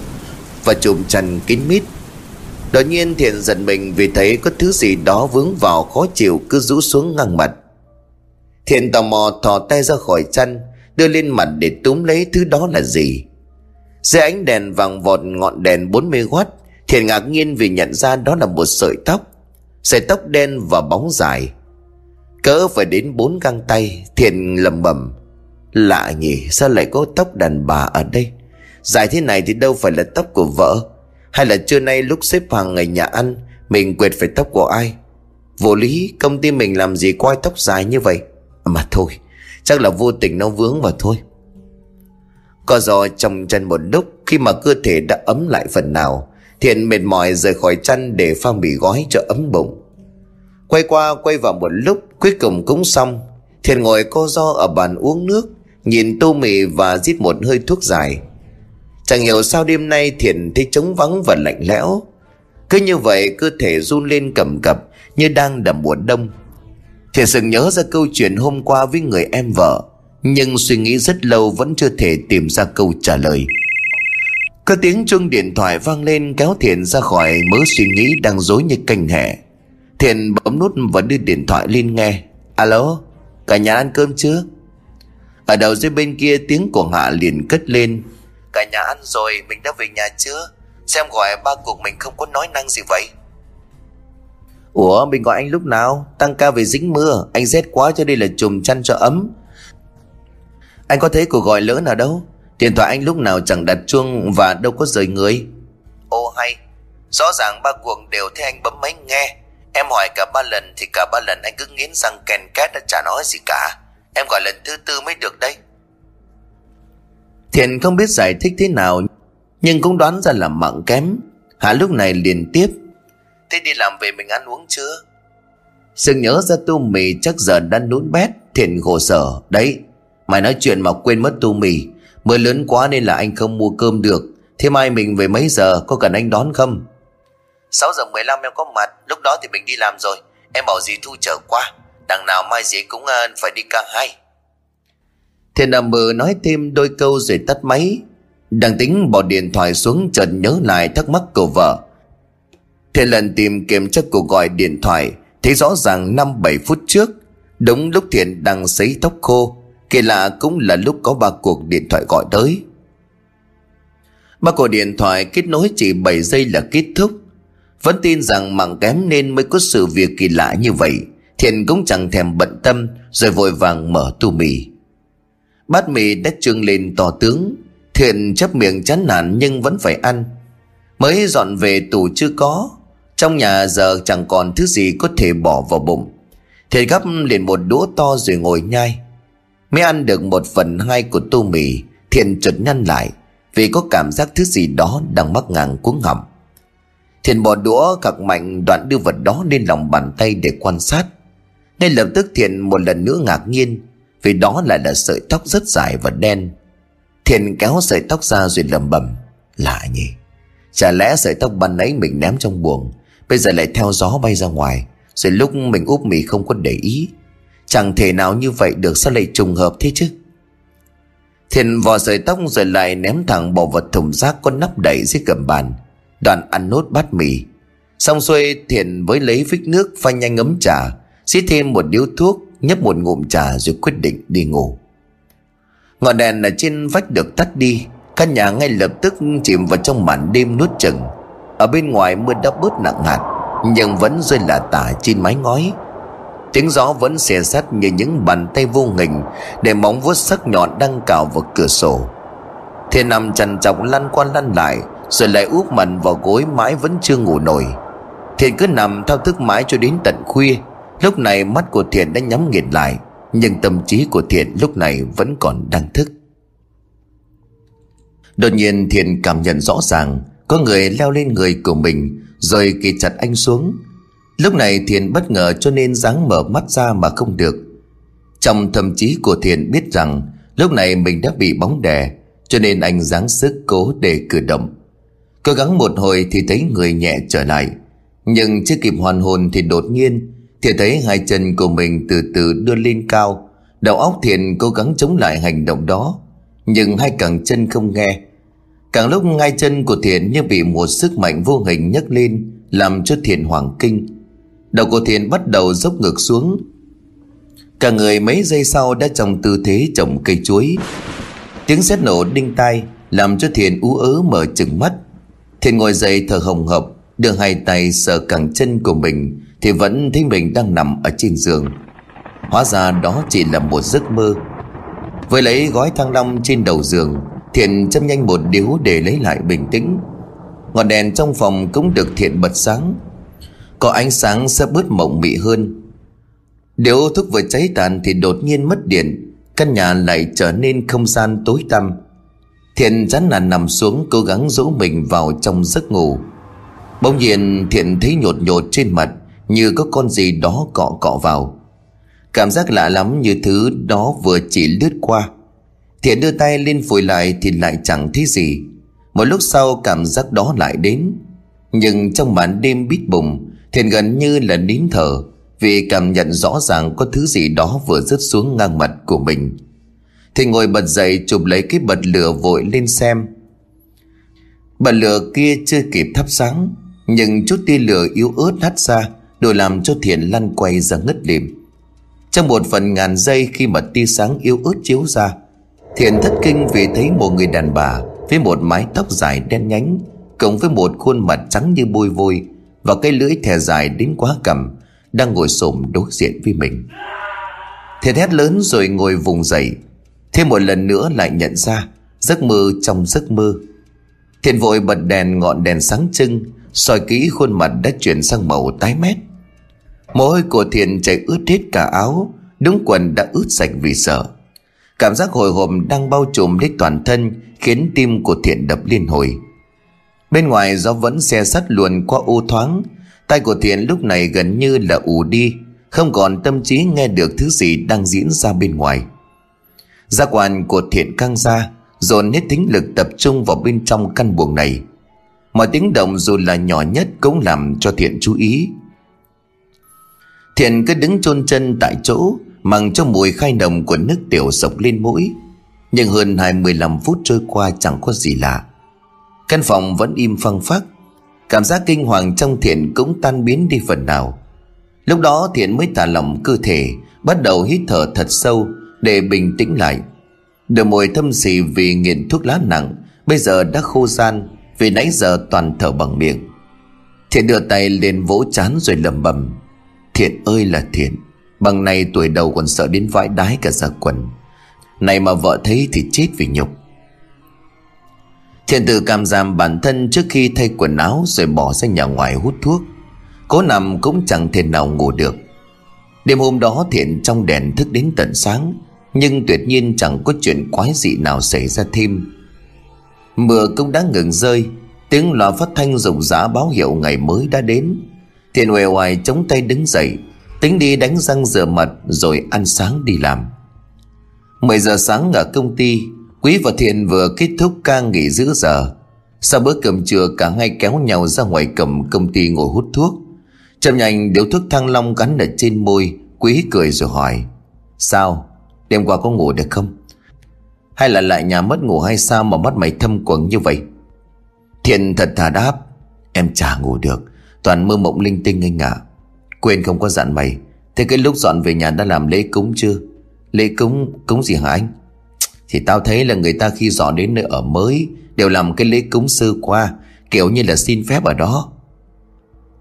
Và chùm chăn kín mít. Đột nhiên Thiện giận mình vì thấy có thứ gì đó vướng vào khó chịu cứ rũ xuống ngang mặt. Thiện tò mò thò tay ra khỏi chăn, Đưa lên mặt để túm lấy thứ đó là gì. Dưới ánh đèn vàng vọt ngọn đèn 40W Thiện ngạc nhiên vì nhận ra đó là một sợi tóc Sợi tóc đen và bóng dài. Cỡ phải đến bốn găng tay Thiện lầm bầm Lạ nhỉ, sao lại có tóc đàn bà ở đây? Dài thế này thì đâu phải là tóc của vợ. Hay là trưa nay lúc xếp hàng ngày nhà ăn, Mình quệt phải tóc của ai? Vô lý, công ty mình làm gì quay tóc dài như vậy? Mà thôi, Chắc là vô tình nó vướng vào thôi. Có gió trong chân một lúc, Khi mà cơ thể đã ấm lại phần nào Thiện mệt mỏi rời khỏi chăn Để pha mì gói cho ấm bụng. Quay qua, quay vào một lúc, Cuối cùng cũng xong. Thiện ngồi co do ở bàn uống nước, Nhìn tô mì và rít một hơi thuốc dài. Chẳng hiểu sao đêm nay Thiện thấy trống vắng và lạnh lẽo. Cứ như vậy, cơ thể run lên cầm cập, Như đang đầm mùa đông. Thiện sừng nhớ ra câu chuyện hôm qua với người em vợ, Nhưng suy nghĩ rất lâu vẫn chưa thể tìm ra câu trả lời. Có tiếng chuông điện thoại vang lên kéo Thiện ra khỏi mớ suy nghĩ đang dối như canh hẹ Thiện bấm nút và đưa điện thoại lên nghe. Alo, cả nhà ăn cơm chưa? Ở đầu dưới bên kia tiếng của Hạ liền cất lên. Cả nhà ăn rồi mình đã về nhà chưa? Xem gọi ba cuộc mình không có nói năng gì vậy. Ủa mình gọi anh lúc nào? Tăng ca về dính mưa Anh rét quá cho đây là chùm chăn cho ấm. Anh có thấy cuộc gọi lớn nào đâu? Điện thoại anh lúc nào chẳng đặt chuông Và đâu có rời người. Ô, hay. Rõ ràng ba cuộc đều thấy anh bấm máy nghe. Em hỏi cả ba lần Thì cả ba lần anh cứ nghiến răng ken két đã chả nói gì cả. Em gọi lần thứ tư mới được đấy Thiện không biết giải thích thế nào, Nhưng cũng đoán ra là mạng kém. Hạ lúc này liền tiếp. Thế đi làm về mình ăn uống chưa? Sương nhớ ra tô mì chắc giờ đang nún bét, Thiện khổ sở. Đấy, Mày nói chuyện mà quên mất tô mì. Mưa lớn quá nên là anh không mua cơm được. Thế mai mình về mấy giờ, có cần anh đón không? 6 giờ 15 em có mặt, Lúc đó thì mình đi làm rồi. Em bảo dì Thu trở qua, Đằng nào mai dì cũng ờ, phải đi ca hai. Thiên Nam mơ nói thêm đôi câu rồi tắt máy. Đang tính bỏ điện thoại xuống chợt nhớ lại thắc mắc của vợ. Thiên lần tìm kiểm tra cuộc gọi điện thoại. Thấy rõ ràng 5-7 phút trước, Đúng lúc Thiện đang sấy tóc khô. Kỳ lạ cũng là lúc có ba cuộc điện thoại gọi tới. Ba cuộc điện thoại kết nối chỉ 7 giây là kết thúc. Vẫn tin rằng mạng kém nên mới có sự việc kỳ lạ như vậy. Thiện cũng chẳng thèm bận tâm, Rồi vội vàng mở tu mì. Bát mì đã trương lên to tướng. Thiện chấp miệng chán nản nhưng vẫn phải ăn. Mới dọn về tủ chưa có. Trong nhà giờ chẳng còn thứ gì có thể bỏ vào bụng. Thiện gấp liền một đũa to rồi ngồi nhai. Mới ăn được một phần hai của tô mì, Thiện chợt nhăn lại, Vì có cảm giác thứ gì đó đang mắc ngang cuống họng. Thiện bỏ đũa cặc mạnh đoạn đưa vật đó lên lòng bàn tay để quan sát. Ngay lập tức Thiện một lần nữa ngạc nhiên, Vì đó lại là sợi tóc rất dài và đen. Thiện kéo sợi tóc ra rồi lầm bầm Lạ nhỉ, Chả lẽ sợi tóc ban nãy mình ném trong buồng, Bây giờ lại theo gió bay ra ngoài, Rồi lúc mình úp mì không có để ý Chẳng thể nào như vậy được, sao lại trùng hợp thế chứ? Thiện vò sợi tóc rồi lại ném thẳng bỏ vào thùng rác có nắp đậy dưới cầm bàn. Đoàn ăn nốt bát mì. Xong xuôi, Thiện với lấy vích nước pha nhanh ấm trà, Xí thêm một điếu thuốc, Nhấp một ngụm trà rồi quyết định đi ngủ. Ngọn đèn ở trên vách được tắt đi, Căn nhà ngay lập tức chìm vào trong màn đêm nuốt chừng. Ở bên ngoài mưa đã bớt nặng hạt, Nhưng vẫn rơi lả tả trên mái ngói. Tiếng gió vẫn xè sắt như những bàn tay vô hình Để móng vuốt sắc nhọn đang cào vào cửa sổ. Thiên nằm trằn trọc lăn qua lăn lại, Rồi lại úp mặt vào gối mãi vẫn chưa ngủ nổi. Thiện cứ nằm thao thức mãi cho đến tận khuya. Lúc này mắt của Thiện đã nhắm nghiền lại, Nhưng tâm trí của Thiện lúc này vẫn còn đang thức. Đột nhiên Thiện cảm nhận rõ ràng, Có người leo lên người của mình, Rồi kỳ chặt anh xuống. Lúc này Thiện bất ngờ cho nên dáng mở mắt ra mà không được. Trong thầm trí của Thiện biết rằng Lúc này mình đã bị bóng đè, Cho nên anh dáng sức cố để cử động. Cố gắng một hồi thì thấy người nhẹ trở lại. Nhưng chưa kịp hoàn hồn thì đột nhiên, Thiện thấy hai chân của mình từ từ đưa lên cao. Đầu óc Thiện cố gắng chống lại hành động đó, Nhưng hai cẳng chân không nghe. Càng lúc ngay chân của Thiện như bị một sức mạnh vô hình nhấc lên, Làm cho Thiện hoàng kinh. Đầu của Thiện bắt đầu dốc ngược xuống. Cả người mấy giây sau đã trong tư thế trồng cây chuối. Tiếng sét nổ đinh tai Làm cho Thiện ú ớ mở chừng mắt. Thiện ngồi dậy thở hồng hộc, Đưa hai tay sờ cẳng chân của mình, Thì vẫn thấy mình đang nằm ở trên giường. Hóa ra đó chỉ là một giấc mơ. Với lấy gói thăng long trên đầu giường Thiện châm nhanh một điếu để lấy lại bình tĩnh. Ngọn đèn trong phòng cũng được Thiện bật sáng có ánh sáng sẽ bớt mộng mị hơn. Nếu thuốc vừa cháy tàn thì đột nhiên mất điện, Căn nhà lại trở nên không gian tối tăm. Thiện chán nản nằm xuống cố gắng dỗ mình vào trong giấc ngủ. Bỗng nhiên Thiện thấy nhột nhột trên mặt, Như có con gì đó cọ cọ vào. Cảm giác lạ lắm như thứ đó vừa chỉ lướt qua. Thiện đưa tay lên phổi lại thì lại chẳng thấy gì. Một lúc sau cảm giác đó lại đến, Nhưng trong màn đêm bít bùng Thiện gần như là nín thở, Vì cảm nhận rõ ràng có thứ gì đó vừa rớt xuống ngang mặt của mình. Thiện ngồi bật dậy chụp lấy cái bật lửa vội lên xem. Bật lửa kia chưa kịp thắp sáng, Nhưng chút tia lửa yếu ớt hắt ra, đủ làm cho Thiện lăn quay ra ngất lìm Trong một phần ngàn giây khi mà tia sáng yếu ớt chiếu ra Thiện thất kinh vì thấy một người đàn bà Với một mái tóc dài đen nhánh, Cộng với một khuôn mặt trắng như bôi vôi và cái lưỡi thè dài đến quá cầm, đang ngồi xổm đối diện với mình. Thiệt hét lớn rồi ngồi vùng dậy. Thêm một lần nữa lại nhận ra, giấc mơ trong giấc mơ. Thiện vội bật đèn ngọn đèn sáng trưng, soi kỹ khuôn mặt đã chuyển sang màu tái mét. Mồ hôi của thiện chảy ướt hết cả áo đúng quần đã ướt sạch vì sợ. Cảm giác hồi hộp đang bao trùm lấy toàn thân, khiến tim của thiện đập liên hồi. Bên ngoài gió vẫn xe sắt luồn qua ô thoáng. Tay của Thiện lúc này gần như là ù đi, Không còn tâm trí nghe được thứ gì đang diễn ra bên ngoài. Giác quan của Thiện căng ra, Dồn hết tính lực tập trung vào bên trong căn buồng này. Mọi tiếng động dù là nhỏ nhất cũng làm cho Thiện chú ý. Thiện cứ đứng chôn chân tại chỗ Mang cho mùi khai nồng của nước tiểu sộc lên mũi. Nhưng hơn 25 phút trôi qua chẳng có gì lạ. Căn phòng vẫn im phăng phắc. Cảm giác kinh hoàng trong thiện cũng tan biến đi phần nào. Lúc đó thiện mới thả lỏng cơ thể, Bắt đầu hít thở thật sâu Để bình tĩnh lại. Đôi môi thâm xì vì nghiện thuốc lá nặng, Bây giờ đã khô gian Vì nãy giờ toàn thở bằng miệng. Thiện đưa tay lên vỗ chán rồi lầm bầm Thiện ơi là thiện, Bằng này tuổi đầu còn sợ đến vãi đái cả ra quần. Này mà vợ thấy thì chết vì nhục. Thiện tự cảm giảm bản thân trước khi thay quần áo Rồi bỏ ra nhà ngoài hút thuốc. Cố nằm cũng chẳng thể nào ngủ được. Đêm hôm đó Thiện trong đèn thức đến tận sáng, Nhưng tuyệt nhiên chẳng có chuyện quái dị nào xảy ra thêm. Mưa cũng đã ngừng rơi, Tiếng loa phát thanh rụng rã báo hiệu ngày mới đã đến. Thiện uể oải chống tay đứng dậy, Tính đi đánh răng rửa mặt Rồi ăn sáng đi làm. 10 giờ sáng ở công ty Quý và Thiện vừa kết thúc ca nghỉ giữa giờ. Sau bữa cơm trưa, cả hai kéo nhau ra ngoài cầm công ty ngồi hút thuốc. Chậm nhanh điếu thuốc thăng long gắn ở trên môi, Quý cười rồi hỏi, Sao? Đêm qua có ngủ được không? Hay là lại nhà mất ngủ hay sao Mà mắt mày thâm quầng như vậy? Thiện thật thà đáp, Em chả ngủ được. Toàn mơ mộng linh tinh anh ạ. À. Quên không có dặn mày. Thế cái lúc dọn về nhà đã làm lễ cúng chưa? Lễ cúng cúng gì hả anh? Thì tao thấy là người ta khi dọn đến nơi ở mới Đều làm cái lễ cúng sơ qua, Kiểu như là xin phép ở đó.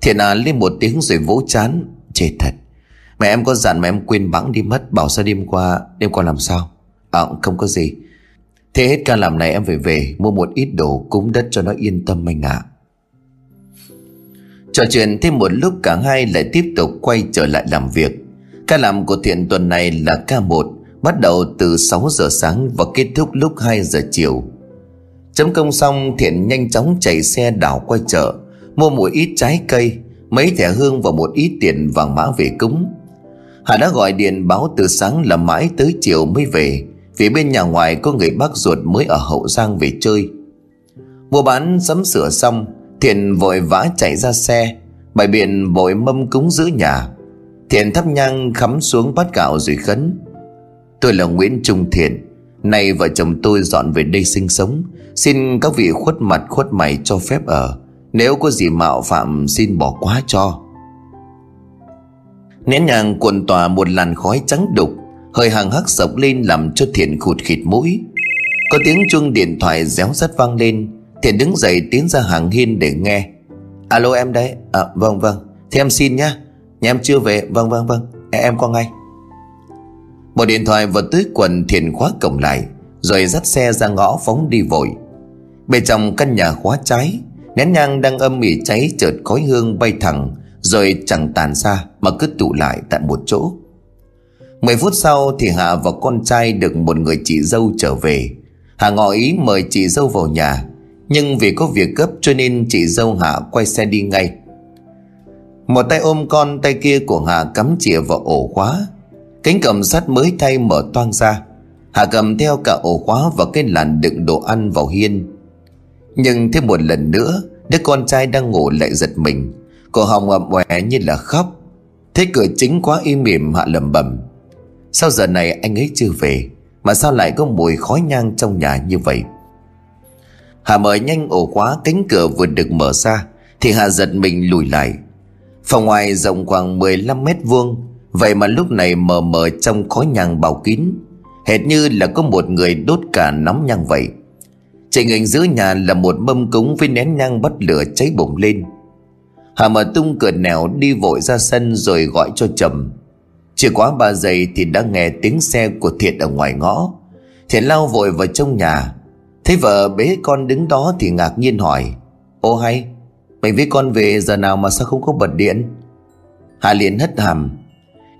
Thiện à lên một tiếng rồi vỗ chán, Chết thật, Mẹ em có dặn mà em quên bẵng đi mất, Bảo sao đêm qua Đêm qua làm sao? À không có gì. Thế hết ca làm này em phải về Mua một ít đồ cúng đất cho nó yên tâm anh ạ. À. Trò chuyện thêm một lúc cả hai lại tiếp tục quay trở lại làm việc. Ca làm của thiện tuần này là ca 1 Bắt đầu từ 6 giờ sáng và kết thúc lúc 2 giờ chiều. Chấm công xong, thiện nhanh chóng chạy xe đảo quay chợ, Mua một ít trái cây, Mấy thẻ hương và một ít tiền vàng mã về cúng. Hà đã gọi điện báo từ sáng là mãi tới chiều mới về, Vì bên nhà ngoài có người bác ruột mới ở Hậu Giang về chơi. Mua bán, sắm sửa xong, Thiện vội vã chạy ra xe Bài biện vội mâm cúng giữ nhà. Thiện thắp nhang, khắm xuống bát gạo rồi khấn. Tôi là Nguyễn Trung Thiện. Nay vợ chồng tôi dọn về đây sinh sống. Xin các vị khuất mặt, khuất mày cho phép ở. Nếu có gì mạo phạm, xin bỏ quá cho. Nén nhàng cuộn tỏa một làn khói trắng đục. Hơi hàng hắc sộc lên làm cho Thiện khụt khịt mũi. Có tiếng chuông điện thoại réo rắt vang lên. Thiện đứng dậy tiến ra hàng hiên để nghe. Alo em đấy. À vâng vâng. Thì em xin nhá. Nhà em chưa về. Vâng vâng vâng. Em qua ngay. Một điện thoại vào túi quần thiền khóa cổng lại, Rồi dắt xe ra ngõ phóng đi vội. Bên trong căn nhà khóa cháy Nén nhang đang âm mỉ cháy chợt khói hương bay thẳng, Rồi chẳng tàn ra Mà cứ tụ lại tại một chỗ. Mười phút sau thì Hạ và con trai được một người chị dâu trở về. Hạ ngỏ ý mời chị dâu vào nhà, nhưng vì có việc gấp cho nên chị dâu Hạ quay xe đi ngay. Một tay ôm con tay kia của Hạ cắm chìa vào ổ khóa Cánh cầm sắt mới thay mở toang ra. Hạ cầm theo cả ổ khóa và cái làn đựng đồ ăn vào hiên. Nhưng thêm một lần nữa, Đứa con trai đang ngủ lại giật mình. Cổ họng ậm òe như là khóc. Thế cửa chính quá im mỉm, Hạ lầm bầm Sao giờ này anh ấy chưa về? Mà sao lại có mùi khói nhang trong nhà như vậy? Hà mở nhanh ổ khóa, cánh cửa vừa được mở ra, Thì Hà giật mình lùi lại. Phòng ngoài rộng khoảng 15 mét vuông Vậy mà lúc này mờ mờ trong khói nhang bao kín, Hệt như là có một người đốt cả nóng nhang vậy. Trên ngành giữa nhà là một mâm cúng với nén nhang bắt lửa cháy bùng lên. Hà mở tung cửa nẻo đi vội ra sân rồi gọi cho chồng Chưa quá ba giây thì đã nghe tiếng xe của Thiện ở ngoài ngõ. Thiện lao vội vào trong nhà. Thấy vợ bế con đứng đó thì ngạc nhiên hỏi, Ô hay, Mày với con về giờ nào mà sao không có bật điện? Hà liền hất hàm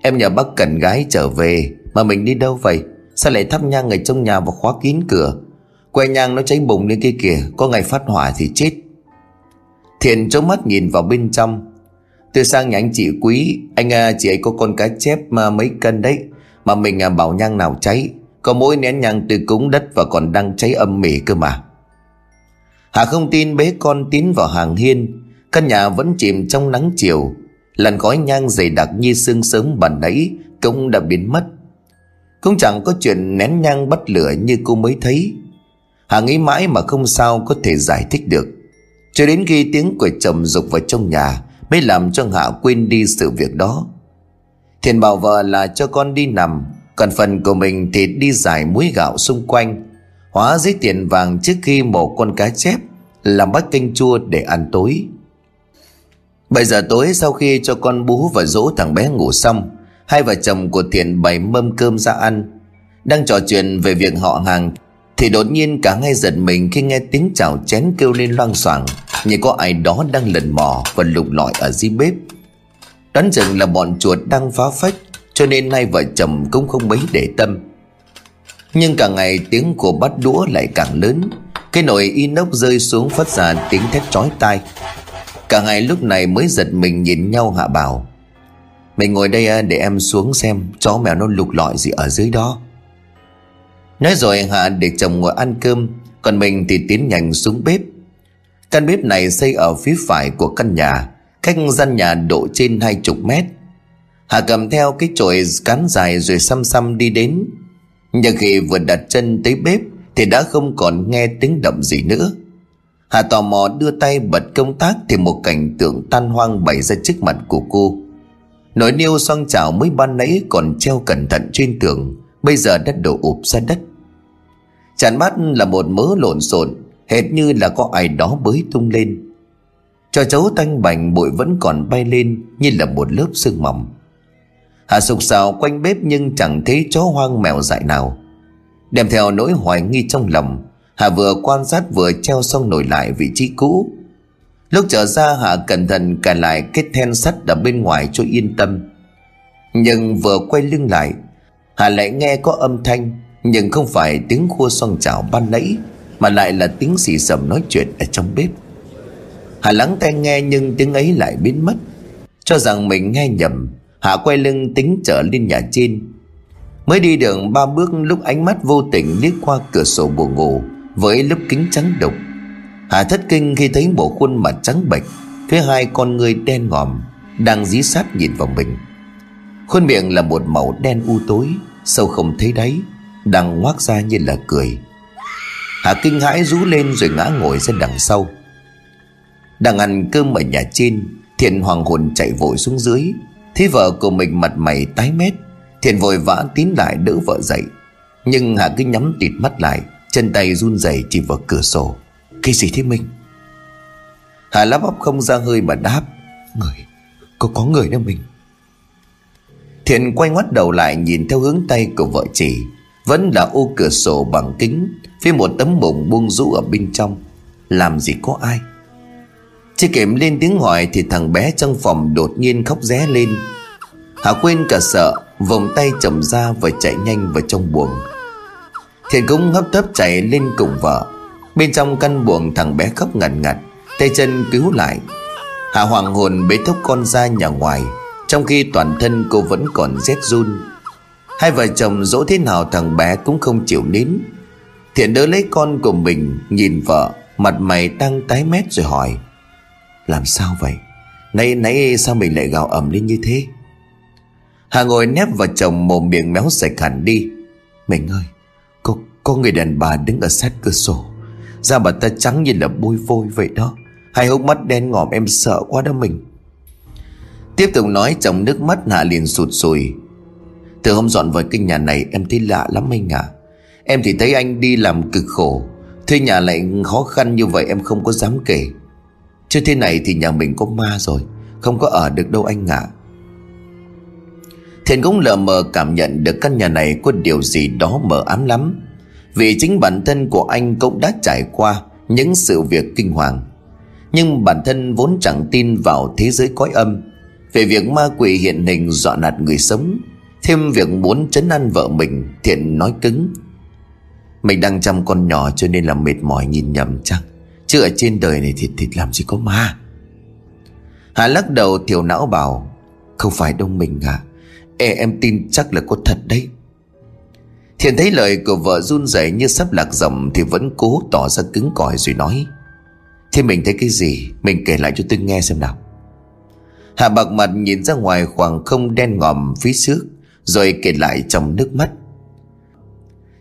Em nhờ bác cần gái trở về. Mà mình đi đâu vậy? Sao lại thắp nhang ở trong nhà và khóa kín cửa? Que nhang nó cháy bùng lên kia kìa Có ngày phát hỏa thì chết. Thiện trông mắt nhìn vào bên trong. Từ sang nhà anh chị quý Anh à, chị ấy có con cá chép mà mấy cân đấy. Mà mình à, bảo nhang nào cháy. Có mỗi nén nhang từ cúng đất và còn đang cháy âm mỉ cơ mà. Hà không tin bế con tiến vào hàng hiên. Căn nhà vẫn chìm trong nắng chiều. Làn khói nhang dày đặc như sương sớm bàn nãy Cũng đã biến mất. Cũng chẳng có chuyện nén nhang bắt lửa như cô mới thấy. Hà nghĩ mãi mà không sao có thể giải thích được. Cho đến khi tiếng của chồng dục vào trong nhà Mới làm cho Hạ quên đi sự việc đó. Thiền bảo vợ là cho con đi nằm, Còn phần của mình thì đi giải muối gạo xung quanh, Hóa giấy tiền vàng trước khi mổ con cá chép, Làm bát canh chua để ăn tối. 7 giờ tối sau khi cho con bú và dỗ thằng bé ngủ xong, Hai vợ chồng của Thiện bày mâm cơm ra ăn. Đang trò chuyện về việc họ hàng, Thì đột nhiên cả ngay giật mình khi nghe tiếng chào chén kêu lên loang xoảng, Như có ai đó đang lần mò và lục lọi ở dưới bếp. Đoán chừng là bọn chuột đang phá phách, Cho nên hai vợ chồng cũng không mấy để tâm. Nhưng cả ngày tiếng của bát đũa lại càng lớn, Cái nồi inox rơi xuống phát ra tiếng thét chói tai. Cả hai lúc này mới giật mình nhìn nhau hạ bảo. Mình ngồi đây à, để em xuống xem Chó mèo nó lục lọi gì ở dưới đó. Nói rồi Hạ để chồng ngồi ăn cơm, Còn mình thì tiến nhanh xuống bếp. Căn bếp này xây ở phía phải của căn nhà, Cách gian nhà độ trên hai chục mét. Hạ cầm theo cái chổi cán dài rồi xăm xăm đi đến. Nhưng khi vừa đặt chân tới bếp Thì đã không còn nghe tiếng động gì nữa. Hà tò mò đưa tay bật công tác Thì một cảnh tượng tan hoang bày ra trước mặt của cô. Nồi niêu xoong chảo mới ban nãy còn treo cẩn thận trên tường, Bây giờ đã đổ ụp ra đất. Chán mắt là một mớ lộn xộn, Hệt như là có ai đó bới tung lên. Cho cháu tanh bành bụi vẫn còn bay lên Như là một lớp sương mỏng. Hà sục sào quanh bếp nhưng chẳng thấy chó hoang mèo dại nào. Đem theo nỗi hoài nghi trong lòng Hà vừa quan sát vừa treo xong nổi lại vị trí cũ. Lúc trở ra Hà cẩn thận cài lại cái then sắt ở bên ngoài cho yên tâm. Nhưng vừa quay lưng lại Hà lại nghe có âm thanh, Nhưng không phải tiếng khua xoong chảo ban nãy, Mà lại là tiếng xì sầm nói chuyện ở trong bếp. Hà lắng tai nghe nhưng tiếng ấy lại biến mất. Cho rằng mình nghe nhầm Hà quay lưng tính trở lên nhà trên. Mới đi đường ba bước lúc ánh mắt vô tình liếc qua cửa sổ buồn ngủ với lớp kính trắng đục Hà thất kinh khi thấy bộ khuôn mặt trắng bệch Phía hai con người đen ngòm Đang dí sát nhìn vào mình. Khuôn miệng là một màu đen u tối, Sâu không thấy đáy, Đang ngoác ra như là cười. Hà kinh hãi rú lên rồi ngã ngồi ra đằng sau. Đang ăn cơm ở nhà trên, Thiện hoàng hồn chạy vội xuống dưới. Thấy vợ của mình mặt mày tái mét, Thiện vội vã tín lại đỡ vợ dậy. Nhưng Hà cứ nhắm tịt mắt lại Chân tay run rẩy chỉ vào cửa sổ. Cái gì thế Minh? Hà lắp bắp không ra hơi mà đáp, Người, Có có người đó mình Thiện quay ngoắt đầu lại nhìn theo hướng tay của vợ chị Vẫn là ô cửa sổ bằng kính, Phía một tấm bụng buông rũ ở bên trong. Làm gì có ai? Chưa kịp lên tiếng hỏi Thì thằng bé trong phòng đột nhiên khóc ré lên. Hà quên cả sợ, Vòng tay chầm ra và chạy nhanh vào trong buồng. Thiện cũng hấp tấp chạy lên cùng vợ. Bên trong căn buồng thằng bé khóc ngặt ngặt, Tay chân cứu lại. Hạ hoàng hồn bế thúc con ra nhà ngoài. Trong khi toàn thân cô vẫn còn rét run. Hai vợ chồng dỗ thế nào thằng bé cũng không chịu nín. Thiện đỡ lấy con của mình, Nhìn vợ, Mặt mày tăng tái mét rồi hỏi, Làm sao vậy? Nãy nãy sao mình lại gào ẩm lên như thế? Hà ngồi nép vào chồng mồm miệng méo sạch hẳn đi, Mình ơi có, người đàn bà đứng ở sát cửa sổ. Da bà ta trắng như là bôi vôi vậy đó. Hai hốc mắt đen ngòm em sợ quá đó mình. Tiếp tục nói chồng nước mắt Hạ liền sụt sùi. Từ hôm dọn vào cái nhà này em thấy lạ lắm anh ạ. À. Em thì thấy anh đi làm cực khổ. Thuê nhà lại khó khăn như vậy em không có dám kể. Chứ thế này thì nhà mình có ma rồi. Không có ở được đâu anh ạ. À. Thiện cũng lờ mờ cảm nhận được căn nhà này có điều gì đó mờ ám lắm. Vì chính bản thân của anh cũng đã trải qua những sự việc kinh hoàng. Nhưng bản thân vốn chẳng tin vào thế giới cõi âm. Về việc ma quỷ hiện hình dọa nạt người sống Thêm việc muốn chấn an vợ mình Thiện nói cứng. Mình đang chăm con nhỏ cho nên là mệt mỏi nhìn nhầm chăng Chứ ở trên đời này thì, thịt làm gì có ma. Hà lắc đầu thiểu não bảo Không phải đâu mình à Ê em tin chắc là có thật đấy. Thiện thấy lời của vợ run rẩy như sắp lạc dòng Thì vẫn cố tỏ ra cứng cỏi rồi nói, Thế mình thấy cái gì? Mình kể lại cho tôi nghe xem nào. Hạ bạc mặt nhìn ra ngoài khoảng không đen ngòm phía trước, Rồi kể lại trong nước mắt.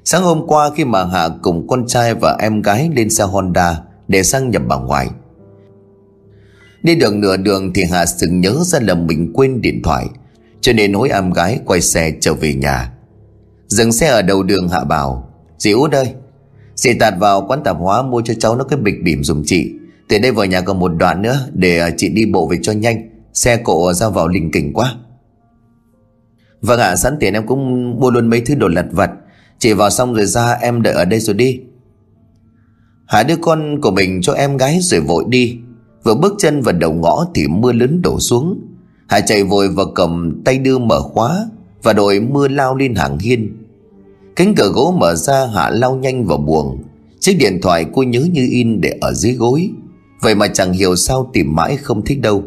Sáng hôm qua khi mà Hạ cùng con trai và em gái lên xe Honda Để sang nhập bà ngoại. Đi được nửa đường thì Hạ sừng nhớ ra là mình quên điện thoại, Cho nên hối em gái quay xe trở về nhà. Dừng xe ở đầu đường Hạ bảo. Dì út ơi, Dì tạt vào quán tạp hóa mua cho cháu nó cái bịch bỉm dùng chị. Từ đây vào nhà còn một đoạn nữa Để à, chị đi bộ về cho nhanh. Xe cộ ra vào lình kình quá. Vâng ạ, sẵn tiền em cũng mua luôn mấy thứ đồ lặt vặt. Chị vào xong rồi ra, em đợi ở đây rồi đi. Hạ đưa con của mình cho em gái rồi vội đi. Vừa bước chân vào đầu ngõ thì mưa lớn đổ xuống. Hạ chạy vội vào cầm tay đưa mở khóa. Và đội mưa lao lên hàng hiên. Cánh cửa gỗ mở ra Hạ lao nhanh vào buồng. Chiếc điện thoại cô nhớ như in để ở dưới gối. Vậy mà chẳng hiểu sao tìm mãi không thích đâu.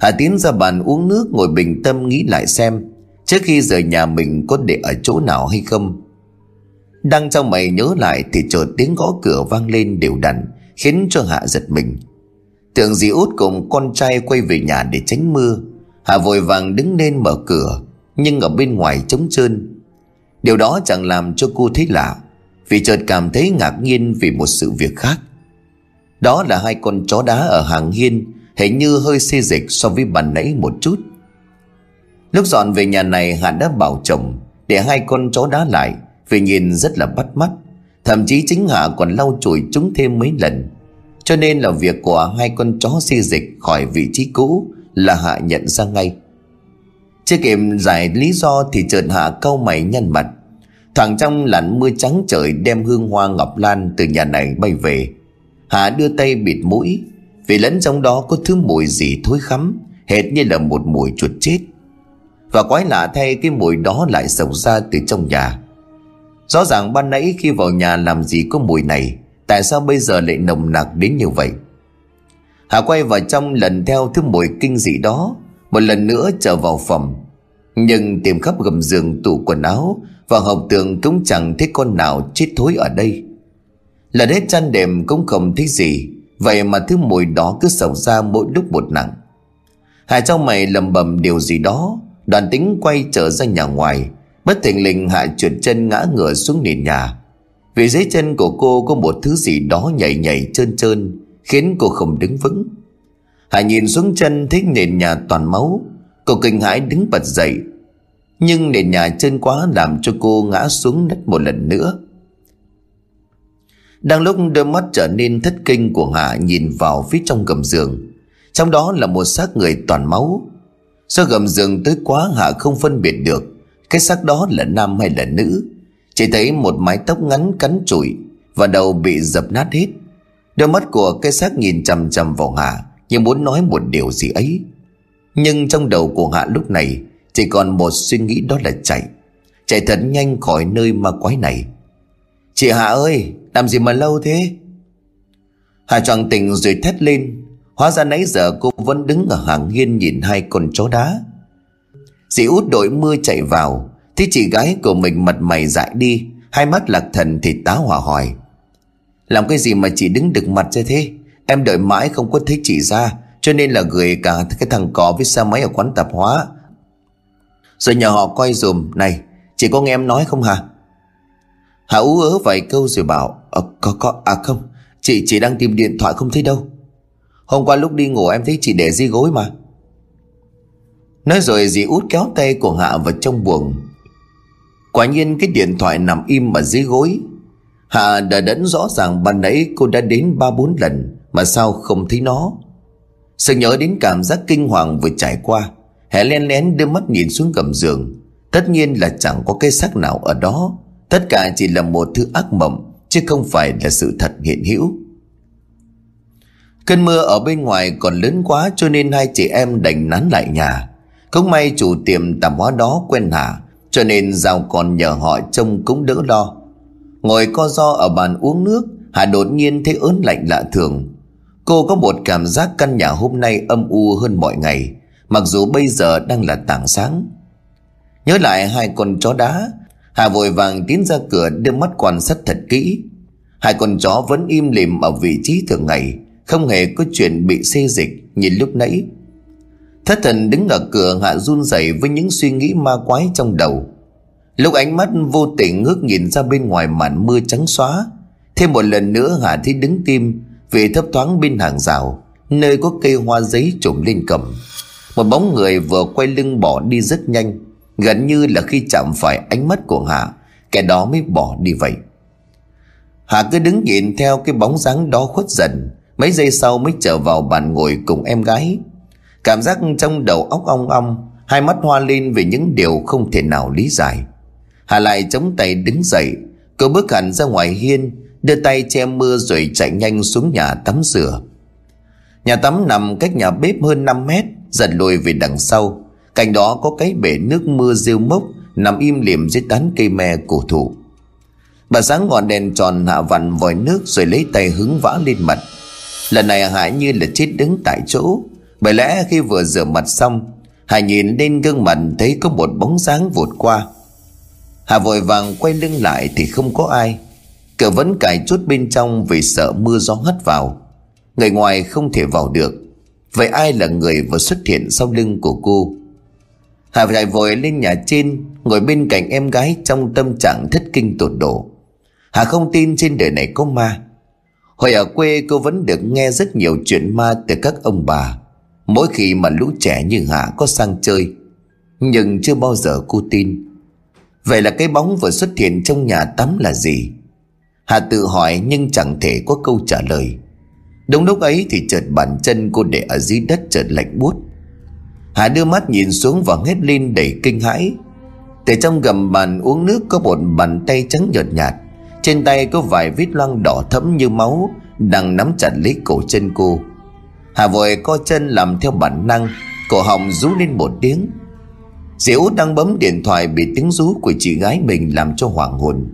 Hạ tiến ra bàn uống nước ngồi bình tâm nghĩ lại xem, Trước khi rời nhà mình có để ở chỗ nào hay không. Đang trong mày nhớ lại Thì chợt tiếng gõ cửa vang lên đều đặn, Khiến cho Hạ giật mình. Tưởng dì út cùng con trai quay về nhà để tránh mưa, Hạ vội vàng đứng lên mở cửa. Nhưng ở bên ngoài trống trơn. Điều đó chẳng làm cho cô thấy lạ, Vì chợt cảm thấy ngạc nhiên vì một sự việc khác. Đó là hai con chó đá ở hàng hiên, Hình như hơi xê dịch so với bàn nãy một chút. Lúc dọn về nhà này, Hạ đã bảo chồng Để hai con chó đá lại, Vì nhìn rất là bắt mắt. Thậm chí chính Hạ còn lau chùi chúng thêm mấy lần. Cho nên là việc của hai con chó xê dịch khỏi vị trí cũ Là Hạ nhận ra ngay. Chưa kịp giải lý do Thì chợt Hạ cau mày nhăn mặt. Thoảng trong làn mưa trắng trời Đem hương hoa ngọc lan từ nhà này bay về. Hạ đưa tay bịt mũi, Vì lẫn trong đó có thứ mùi gì thối khắm, Hệt như là một mùi chuột chết. Và quái lạ thay, cái mùi đó lại sộc ra từ trong nhà. Rõ ràng ban nãy khi vào nhà làm gì có mùi này, Tại sao bây giờ lại nồng nặc đến như vậy? Hà quay vào trong lần theo thứ mùi kinh dị đó một lần nữa trở vào phòng. Nhưng tìm khắp gầm giường tủ quần áo Và hộp tường cũng chẳng thấy con nào chết thối ở đây. Lần hết chăn đệm cũng không thấy gì. Vậy mà thứ mùi đó cứ xộc ra mỗi lúc một nặng. Hải trong mày lầm bầm điều gì đó. Đoàn tính quay trở ra nhà ngoài. Bất thình lình Hạ trượt chân ngã ngửa xuống nền nhà. Vì dưới chân của cô có một thứ gì đó nhảy nhảy trơn trơn, Khiến cô không đứng vững. Hạ nhìn xuống chân thấy nền nhà toàn máu. Cô kinh hãi đứng bật dậy. Nhưng nền nhà chân quá làm cho cô ngã xuống đất một lần nữa. Đang lúc đôi mắt trở nên thất kinh của Hạ nhìn vào phía trong gầm giường. Trong đó là một xác người toàn máu. Do gầm giường tới quá Hạ không phân biệt được Cái xác đó là nam hay là nữ. Chỉ thấy một mái tóc ngắn cắn trụi Và đầu bị dập nát hết. Đôi mắt của cái xác nhìn chằm chằm vào Hạ như muốn nói một điều gì ấy. Nhưng trong đầu của Hạ lúc này, Chỉ còn một suy nghĩ đó là chạy. Chạy thật nhanh khỏi nơi ma quái này. Chị Hạ ơi, Làm gì mà lâu thế? Hạ choàng tỉnh rồi thét lên. Hóa ra nãy giờ cô vẫn đứng ở hàng hiên nhìn hai con chó đá. Dì út đội mưa chạy vào. Thấy chị gái của mình mặt mày dại đi, Hai mắt lạc thần thì tá hỏa hỏi Làm cái gì mà chị đứng đực mặt ra thế? Em đợi mãi không có thấy chị ra Cho nên là gửi cả cái thằng cỏ với xe máy ở quán tạp hóa. Rồi nhờ họ coi dùm Này chị có nghe em nói không hả? Hà ú ớ vài câu rồi bảo à, Có có à không Chị chỉ đang tìm điện thoại không thấy đâu. Hôm qua lúc đi ngủ em thấy chị để dưới gối mà. Nói rồi dì út kéo tay của Hạ vào trong buồng. Quả nhiên cái điện thoại nằm im ở dưới gối. Hạ đã đẫn rõ ràng ban nãy cô đã đến ba bốn lần. Mà sao không thấy nó Sự nhớ đến cảm giác kinh hoàng vừa trải qua Hạ len lén đưa mắt nhìn xuống gầm giường Tất nhiên là chẳng có cái xác nào ở đó Tất cả chỉ là một thứ ác mộng, Chứ không phải là sự thật hiện hữu Cơn mưa ở bên ngoài còn lớn quá cho nên hai chị em đành nán lại nhà. Không may chủ tiệm tạp hóa đó quen hả cho nên giàu còn nhờ họ trông cũng đỡ lo. Ngồi co do ở bàn uống nước, Hà đột nhiên thấy ớn lạnh lạ thường. Cô có một cảm giác căn nhà hôm nay âm u hơn mọi ngày, mặc dù bây giờ đang là tảng sáng. Nhớ lại hai con chó đá, Hà vội vàng tiến ra cửa đưa mắt quan sát thật kỹ. Hai con chó vẫn im lìm ở vị trí thường ngày, không hề có chuyện bị xê dịch như lúc nãy Thất thần đứng ở cửa hạ run rẩy với những suy nghĩ ma quái trong đầu Lúc ánh mắt vô tình ngước nhìn ra bên ngoài màn mưa trắng xóa, Thêm một lần nữa Hạ thấy đứng tim về thấp thoáng bên hàng rào, Nơi có cây hoa giấy trùm lên cầm, Một bóng người vừa quay lưng bỏ đi rất nhanh, Gần như là khi chạm phải ánh mắt của Hạ Kẻ đó mới bỏ đi vậy. Hạ cứ đứng nhìn theo cái bóng dáng đó khuất dần, Mấy giây sau mới trở vào bàn ngồi cùng em gái. Cảm giác trong đầu óc ong ong, Hai mắt hoa lên về những điều không thể nào lý giải. Hà lại chống tay đứng dậy Cô bước hẳn ra ngoài hiên Đưa tay che mưa rồi chạy nhanh xuống nhà tắm rửa. Nhà tắm nằm cách nhà bếp hơn 5 mét Dần lùi về đằng sau. Cạnh đó có cái bể nước mưa rêu mốc, Nằm im liềm dưới tán cây me cổ thụ. Bà sáng ngọn đèn tròn hạ vằn vòi nước Rồi lấy tay hứng vã lên mặt. Lần này Hải như là chết đứng tại chỗ. Bởi lẽ khi vừa rửa mặt xong, Hải nhìn lên gương mặt thấy có một bóng dáng vụt qua. Hà vội vàng quay lưng lại thì không có ai. Cửa vẫn cài chốt bên trong vì sợ mưa gió hất vào. Người ngoài không thể vào được. Vậy ai là người vừa xuất hiện sau lưng của cô? Hà phải vội lên nhà trên, Ngồi bên cạnh em gái trong tâm trạng thất kinh tột độ. Hà không tin trên đời này có ma. Hồi ở quê, cô vẫn được nghe rất nhiều chuyện ma từ các ông bà. Mỗi khi mà lũ trẻ như Hà có sang chơi, Nhưng chưa bao giờ cô tin. Vậy là cái bóng vừa xuất hiện trong nhà tắm là gì? Hà tự hỏi nhưng chẳng thể có câu trả lời. Đúng lúc ấy thì chợt bàn chân cô để ở dưới đất chợt lạnh buốt. Hà đưa mắt nhìn xuống và hét lên đầy kinh hãi. Từ trong gầm bàn uống nước có một bàn tay trắng nhợt nhạt. Trên tay có vài vết loang đỏ thẫm như máu Đang nắm chặt lấy cổ chân cô. Hà vội co chân làm theo bản năng, Cổ họng rú lên một tiếng. Diễu đang bấm điện thoại Bị tiếng rú của chị gái mình làm cho hoảng hồn.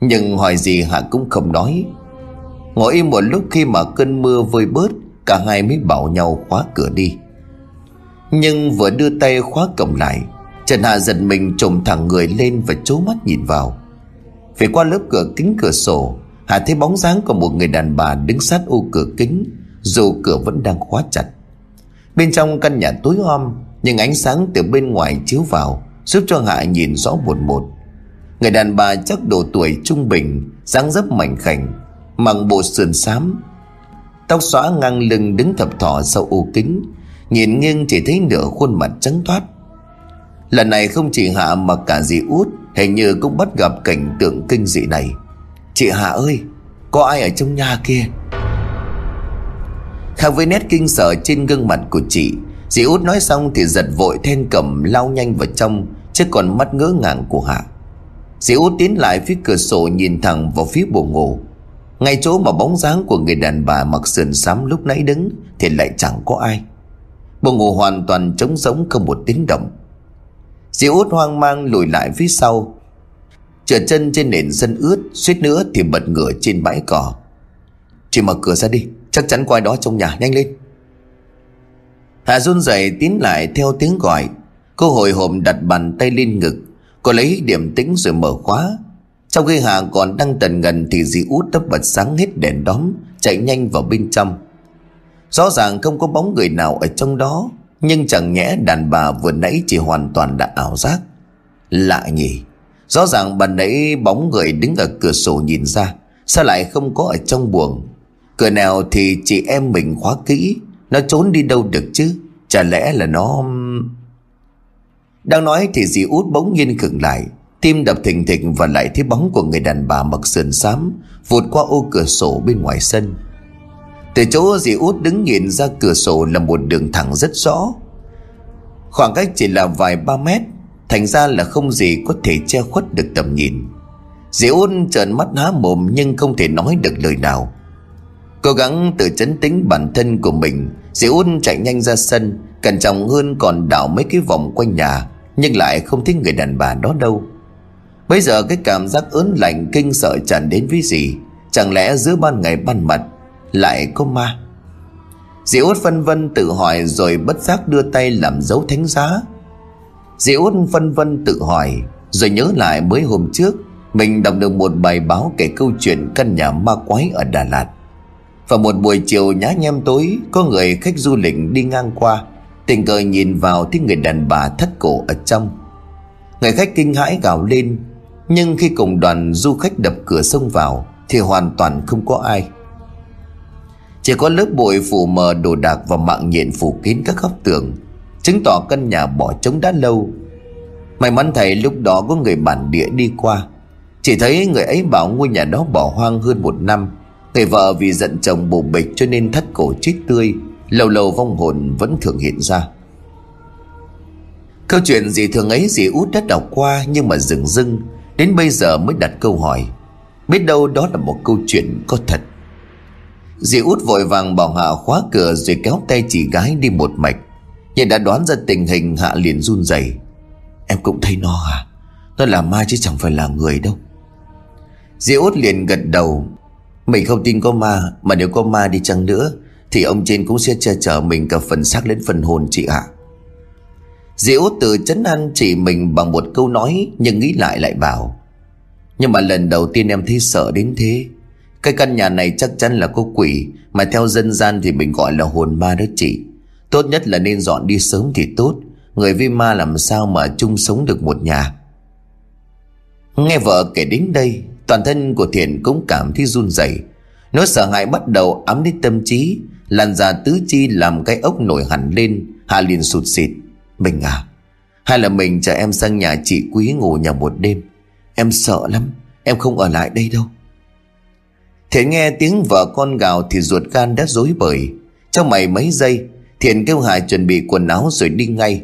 Nhưng hỏi gì hạ cũng không nói. Ngồi im một lúc khi mà cơn mưa vơi bớt, Cả hai mới bảo nhau khóa cửa đi. Nhưng vừa đưa tay khóa cổng lại, Trần Hạ giật mình trồm thẳng người lên Và trố mắt nhìn vào. Phía qua lớp cửa kính cửa sổ, Hạ thấy bóng dáng của một người đàn bà đứng sát ô cửa kính, Dù cửa vẫn đang khóa chặt. Bên trong căn nhà tối om, Nhưng ánh sáng từ bên ngoài chiếu vào, Giúp cho Hạ nhìn rõ một một. Người đàn bà chắc độ tuổi trung bình, dáng dấp mảnh khảnh, mặc bộ sườn xám. Tóc xóa ngang lưng đứng thập thọ sau ô kính, nhìn nghiêng chỉ thấy nửa khuôn mặt trắng toát. Lần này không chỉ hạ mà cả dì út, hình như cũng bắt gặp cảnh tượng kinh dị này. Chị hạ ơi, có ai ở trong nhà kia? Khác với nét kinh sợ trên gương mặt của chị. Dì út nói xong thì giật vội then cầm, lao nhanh vào trong, chứ còn mắt ngỡ ngàng của hạ dì út tiến lại phía cửa sổ nhìn thẳng vào phía buồng ngủ. Ngay chỗ mà bóng dáng của người đàn bà mặc sườn xám lúc nãy đứng Thì lại chẳng có ai. Buồng ngủ hoàn toàn trống rỗng không một tiếng động. Dì út hoang mang lùi lại phía sau. Trượt chân trên nền sân ướt, Suýt nữa thì bật ngửa trên bãi cỏ. Chị mở cửa ra đi, Chắc chắn qua đó trong nhà, nhanh lên. Hà run rẩy tiến lại theo tiếng gọi. Cô hồi hộp đặt bàn tay lên ngực Cô lấy điểm tĩnh rồi mở khóa. Trong khi Hà còn đang tần ngần Thì dì út đã bật sáng hết đèn đóm, Chạy nhanh vào bên trong. Rõ ràng không có bóng người nào ở trong đó, Nhưng chẳng nhẽ đàn bà vừa nãy Chỉ hoàn toàn đã ảo giác. Lạ nhỉ. Rõ ràng bà nãy bóng người đứng ở cửa sổ nhìn ra, Sao lại không có ở trong buồng? Cửa nào thì chị em mình khóa kỹ, Nó trốn đi đâu được chứ? Chả lẽ là nó đang nói thì dì út bỗng nhiên khựng lại. Tim đập thình thịch và lại thấy bóng của người đàn bà mặc sườn xám Vụt qua ô cửa sổ bên ngoài sân. Từ chỗ dì út đứng nhìn ra cửa sổ là một đường thẳng rất rõ. Khoảng cách chỉ là vài ba mét, Thành ra là không gì có thể che khuất được tầm nhìn. Dì út trợn mắt há mồm nhưng không thể nói được lời nào. Cố gắng tự chấn tĩnh bản thân của mình, Dì út chạy nhanh ra sân Cẩn trọng hơn còn đảo mấy cái vòng quanh nhà, Nhưng lại không thấy người đàn bà đó đâu. Bây giờ cái cảm giác ớn lạnh kinh sợ tràn đến với gì Chẳng lẽ giữa ban ngày ban mặt Lại có ma? Dì út phân vân tự hỏi Rồi bất giác đưa tay làm dấu thánh giá. Dì út phân vân tự hỏi Rồi nhớ lại mới hôm trước Mình đọc được một bài báo kể câu chuyện căn nhà ma quái ở Đà Lạt. Và một buổi chiều nhá nhem tối, Có người khách du lịch đi ngang qua. Tình cờ nhìn vào thấy người đàn bà thất cổ ở trong. Người khách kinh hãi gào lên, nhưng khi cùng đoàn du khách đập cửa xông vào Thì hoàn toàn không có ai. Chỉ có lớp bụi phủ mờ đồ đạc và mạng nhện phủ kín các góc tường, Chứng tỏ căn nhà bỏ trống đã lâu. May mắn thầy lúc đó có người bản địa đi qua. Chỉ thấy người ấy bảo ngôi nhà đó bỏ hoang hơn một năm. Người vợ vì giận chồng bù bịch cho nên thắt cổ chết tươi. Lâu lâu vong hồn vẫn thường hiện ra. Câu chuyện gì thường ấy dì út đã đọc qua Nhưng mà dừng dưng Đến bây giờ mới đặt câu hỏi, Biết đâu đó là một câu chuyện có thật. Dì út vội vàng bảo Hạ khóa cửa Rồi kéo tay chị gái đi một mạch, Nhưng đã đoán ra tình hình Hạ liền run rẩy. Em cũng thấy nó à Nó là ma chứ chẳng phải là người đâu. Dì út liền gật đầu, Mình không tin có ma, Mà nếu có ma đi chăng nữa thì ông trên cũng sẽ che chở mình cả phần xác lẫn phần hồn chị ạ. Dì út tự chấn an chị mình bằng một câu nói, Nhưng nghĩ lại lại bảo, Nhưng mà lần đầu tiên em thấy sợ đến thế. Cái căn nhà này chắc chắn là có quỷ, Mà theo dân gian thì mình gọi là hồn ma đó chị. Tốt nhất là nên dọn đi sớm thì tốt. Người với ma làm sao mà chung sống được một nhà? Nghe vợ kể đến đây, Toàn thân của Thiện cũng cảm thấy run rẩy. Nỗi sợ hãi bắt đầu ám đến tâm trí. Làn da tứ chi làm cái ốc nổi hẳn lên, Hà liền sụt xịt Mình à Hay là mình chở em sang nhà chị Quý ngủ nhà một đêm? Em sợ lắm, Em không ở lại đây đâu. Thiện nghe tiếng vợ con gào Thì ruột gan đã rối bời. Trong mày mấy giây, Thiện kêu Hà chuẩn bị quần áo rồi đi ngay.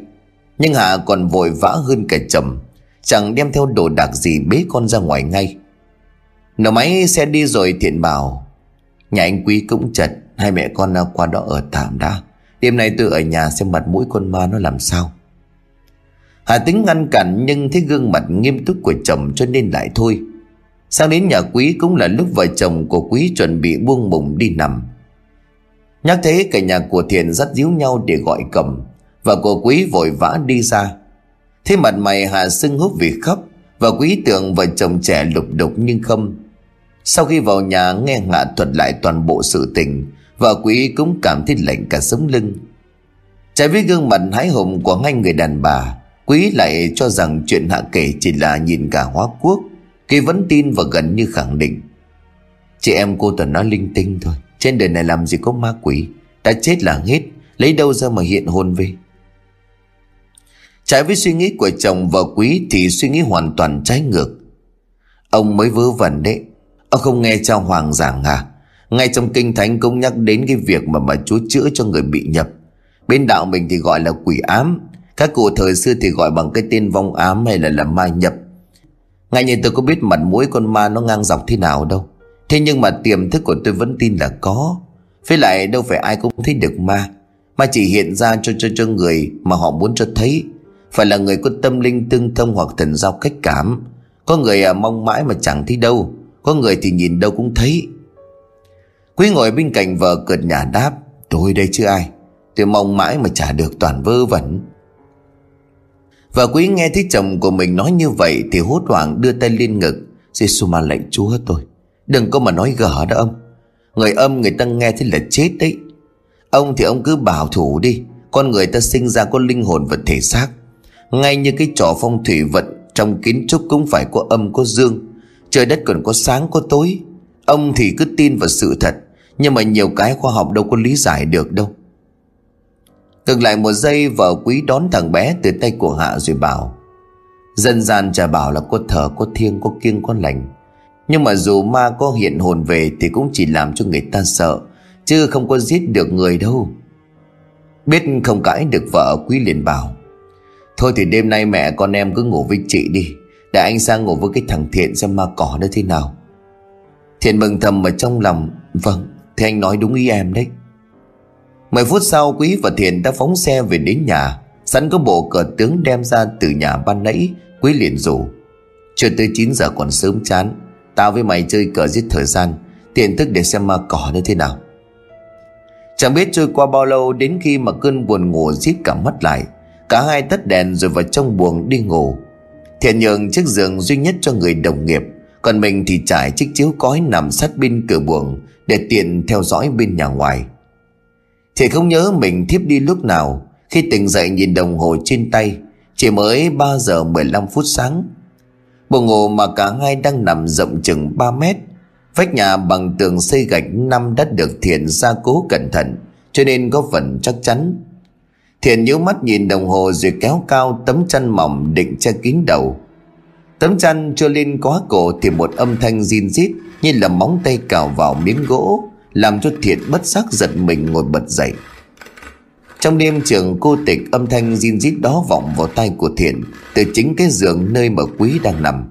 Nhưng Hà còn vội vã hơn cả chồng Chẳng đem theo đồ đạc gì bế con ra ngoài ngay. Nổ máy xe đi rồi Thiện bảo, Nhà anh Quý cũng chật Hai mẹ con qua đó ở tạm đã Đêm nay tôi ở nhà xem mặt mũi con ma nó làm sao. Hà tính ngăn cản nhưng thấy gương mặt nghiêm túc của chồng cho nên lại thôi. Sang đến nhà quý cũng là lúc vợ chồng của quý chuẩn bị buông mùng đi nằm. Nhắc thế cả nhà của Thiện dắt díu nhau để gọi cầm. Và của quý vội vã đi ra. Thế mặt mày Hà sưng húp vì khóc Và quý tưởng vợ chồng trẻ lục đục nhưng không. Sau khi vào nhà nghe Hạ thuật lại toàn bộ sự tình Vợ quý cũng cảm thấy lạnh cả sống lưng. Trái với gương mặt hái hùng của hai người đàn bà, Quý lại cho rằng chuyện Hạ kể chỉ là nhìn cả hóa quốc. Kỳ vẫn tin và gần như khẳng định. Chị em cô toàn nói linh tinh thôi, Trên đời này làm gì có ma quỷ. Đã chết là hết, Lấy đâu ra mà hiện hồn về? Trái với suy nghĩ của chồng vợ quý Thì suy nghĩ hoàn toàn trái ngược. Ông mới vớ vẩn đấy. Ông không nghe cha Hoàng giảng à? Ngay trong kinh thánh cũng nhắc đến cái việc mà mà Chúa chữa cho người bị nhập. Bên đạo mình thì gọi là quỷ ám. Các cụ thời xưa thì gọi bằng cái tên vong ám hay là là ma nhập. Ngay như tôi có biết mặt mũi con ma nó ngang dọc thế nào đâu. Thế nhưng mà tiềm thức của tôi vẫn tin là có. Với lại đâu phải ai cũng thấy được ma. Mà chỉ hiện ra cho cho cho người mà họ muốn cho thấy. Phải là người có tâm linh tương thông hoặc thần giao cách cảm. Có người à, mong mãi mà chẳng thấy đâu. Có người thì nhìn đâu cũng thấy. Quý ngồi bên cạnh vợ cợt nhà đáp, Tôi đây chứ ai? Tôi mong mãi mà trả được toàn vơ vẩn. Và quý nghe thấy chồng của mình nói như vậy Thì hốt hoảng đưa tay lên ngực giê ma lệnh chúa tôi, Đừng có mà nói gở đó ông. Người âm người ta nghe thấy là chết đấy. Ông thì ông cứ bảo thủ đi, Con người ta sinh ra có linh hồn và thể xác. Ngay như cái trò phong thủy vận, Trong kiến trúc cũng phải có âm, có dương. Trời đất còn có sáng, có tối. Ông thì cứ tin vào sự thật nhưng mà nhiều cái khoa học đâu có lý giải được đâu. Ngừng lại một giây, vợ quý đón thằng bé từ tay của Hạ rồi bảo, Dân gian trà bảo là có thờ, có thiêng, có kiêng, có lành. Nhưng mà dù ma có hiện hồn về Thì cũng chỉ làm cho người ta sợ, Chứ không có giết được người đâu. Biết không cãi được vợ quý liền bảo, Thôi thì đêm nay mẹ con em cứ ngủ với chị đi, Để anh sang ngủ với cái thằng Thiện xem ma cỏ nó thế nào. Thiện mừng thầm ở trong lòng Vâng thì anh nói đúng ý em đấy. Mười phút sau, Quý và Thiện đã phóng xe về đến nhà. Sẵn có bộ cờ tướng đem ra từ nhà ban nãy, Quý liền rủ. Chưa tới 9 giờ còn sớm chán. Tao với mày chơi cờ giết thời gian. Tiện thức để xem ma cỏ như thế nào. Chẳng biết trôi qua bao lâu Đến khi mà cơn buồn ngủ giết cả mắt lại. Cả hai tắt đèn rồi vào trong buồng đi ngủ. Thiện nhường chiếc giường duy nhất cho người đồng nghiệp. Còn mình thì trải chiếc chiếu cói nằm sát bên cửa buồng để tiện theo dõi bên nhà ngoài Thì không nhớ mình thiếp đi lúc nào, Khi tỉnh dậy nhìn đồng hồ trên tay, Chỉ mới 3 giờ 15 phút sáng. Bộ ngủ mà cả hai đang nằm rộng chừng 3 mét, Vách nhà bằng tường xây gạch năm đã được thiện gia cố cẩn thận, Cho nên có phần chắc chắn. Thiện nhíu mắt nhìn đồng hồ rồi kéo cao tấm chăn mỏng định che kín đầu. Tấm chăn chưa lên quá cổ thì một âm thanh zin rít như là móng tay cào vào miếng gỗ, làm cho thiện bất giác giật mình ngồi bật dậy. Trong đêm trường cô tịch âm thanh zin rít đó vọng vào tay của thiện từ chính cái giường nơi mà quý đang nằm.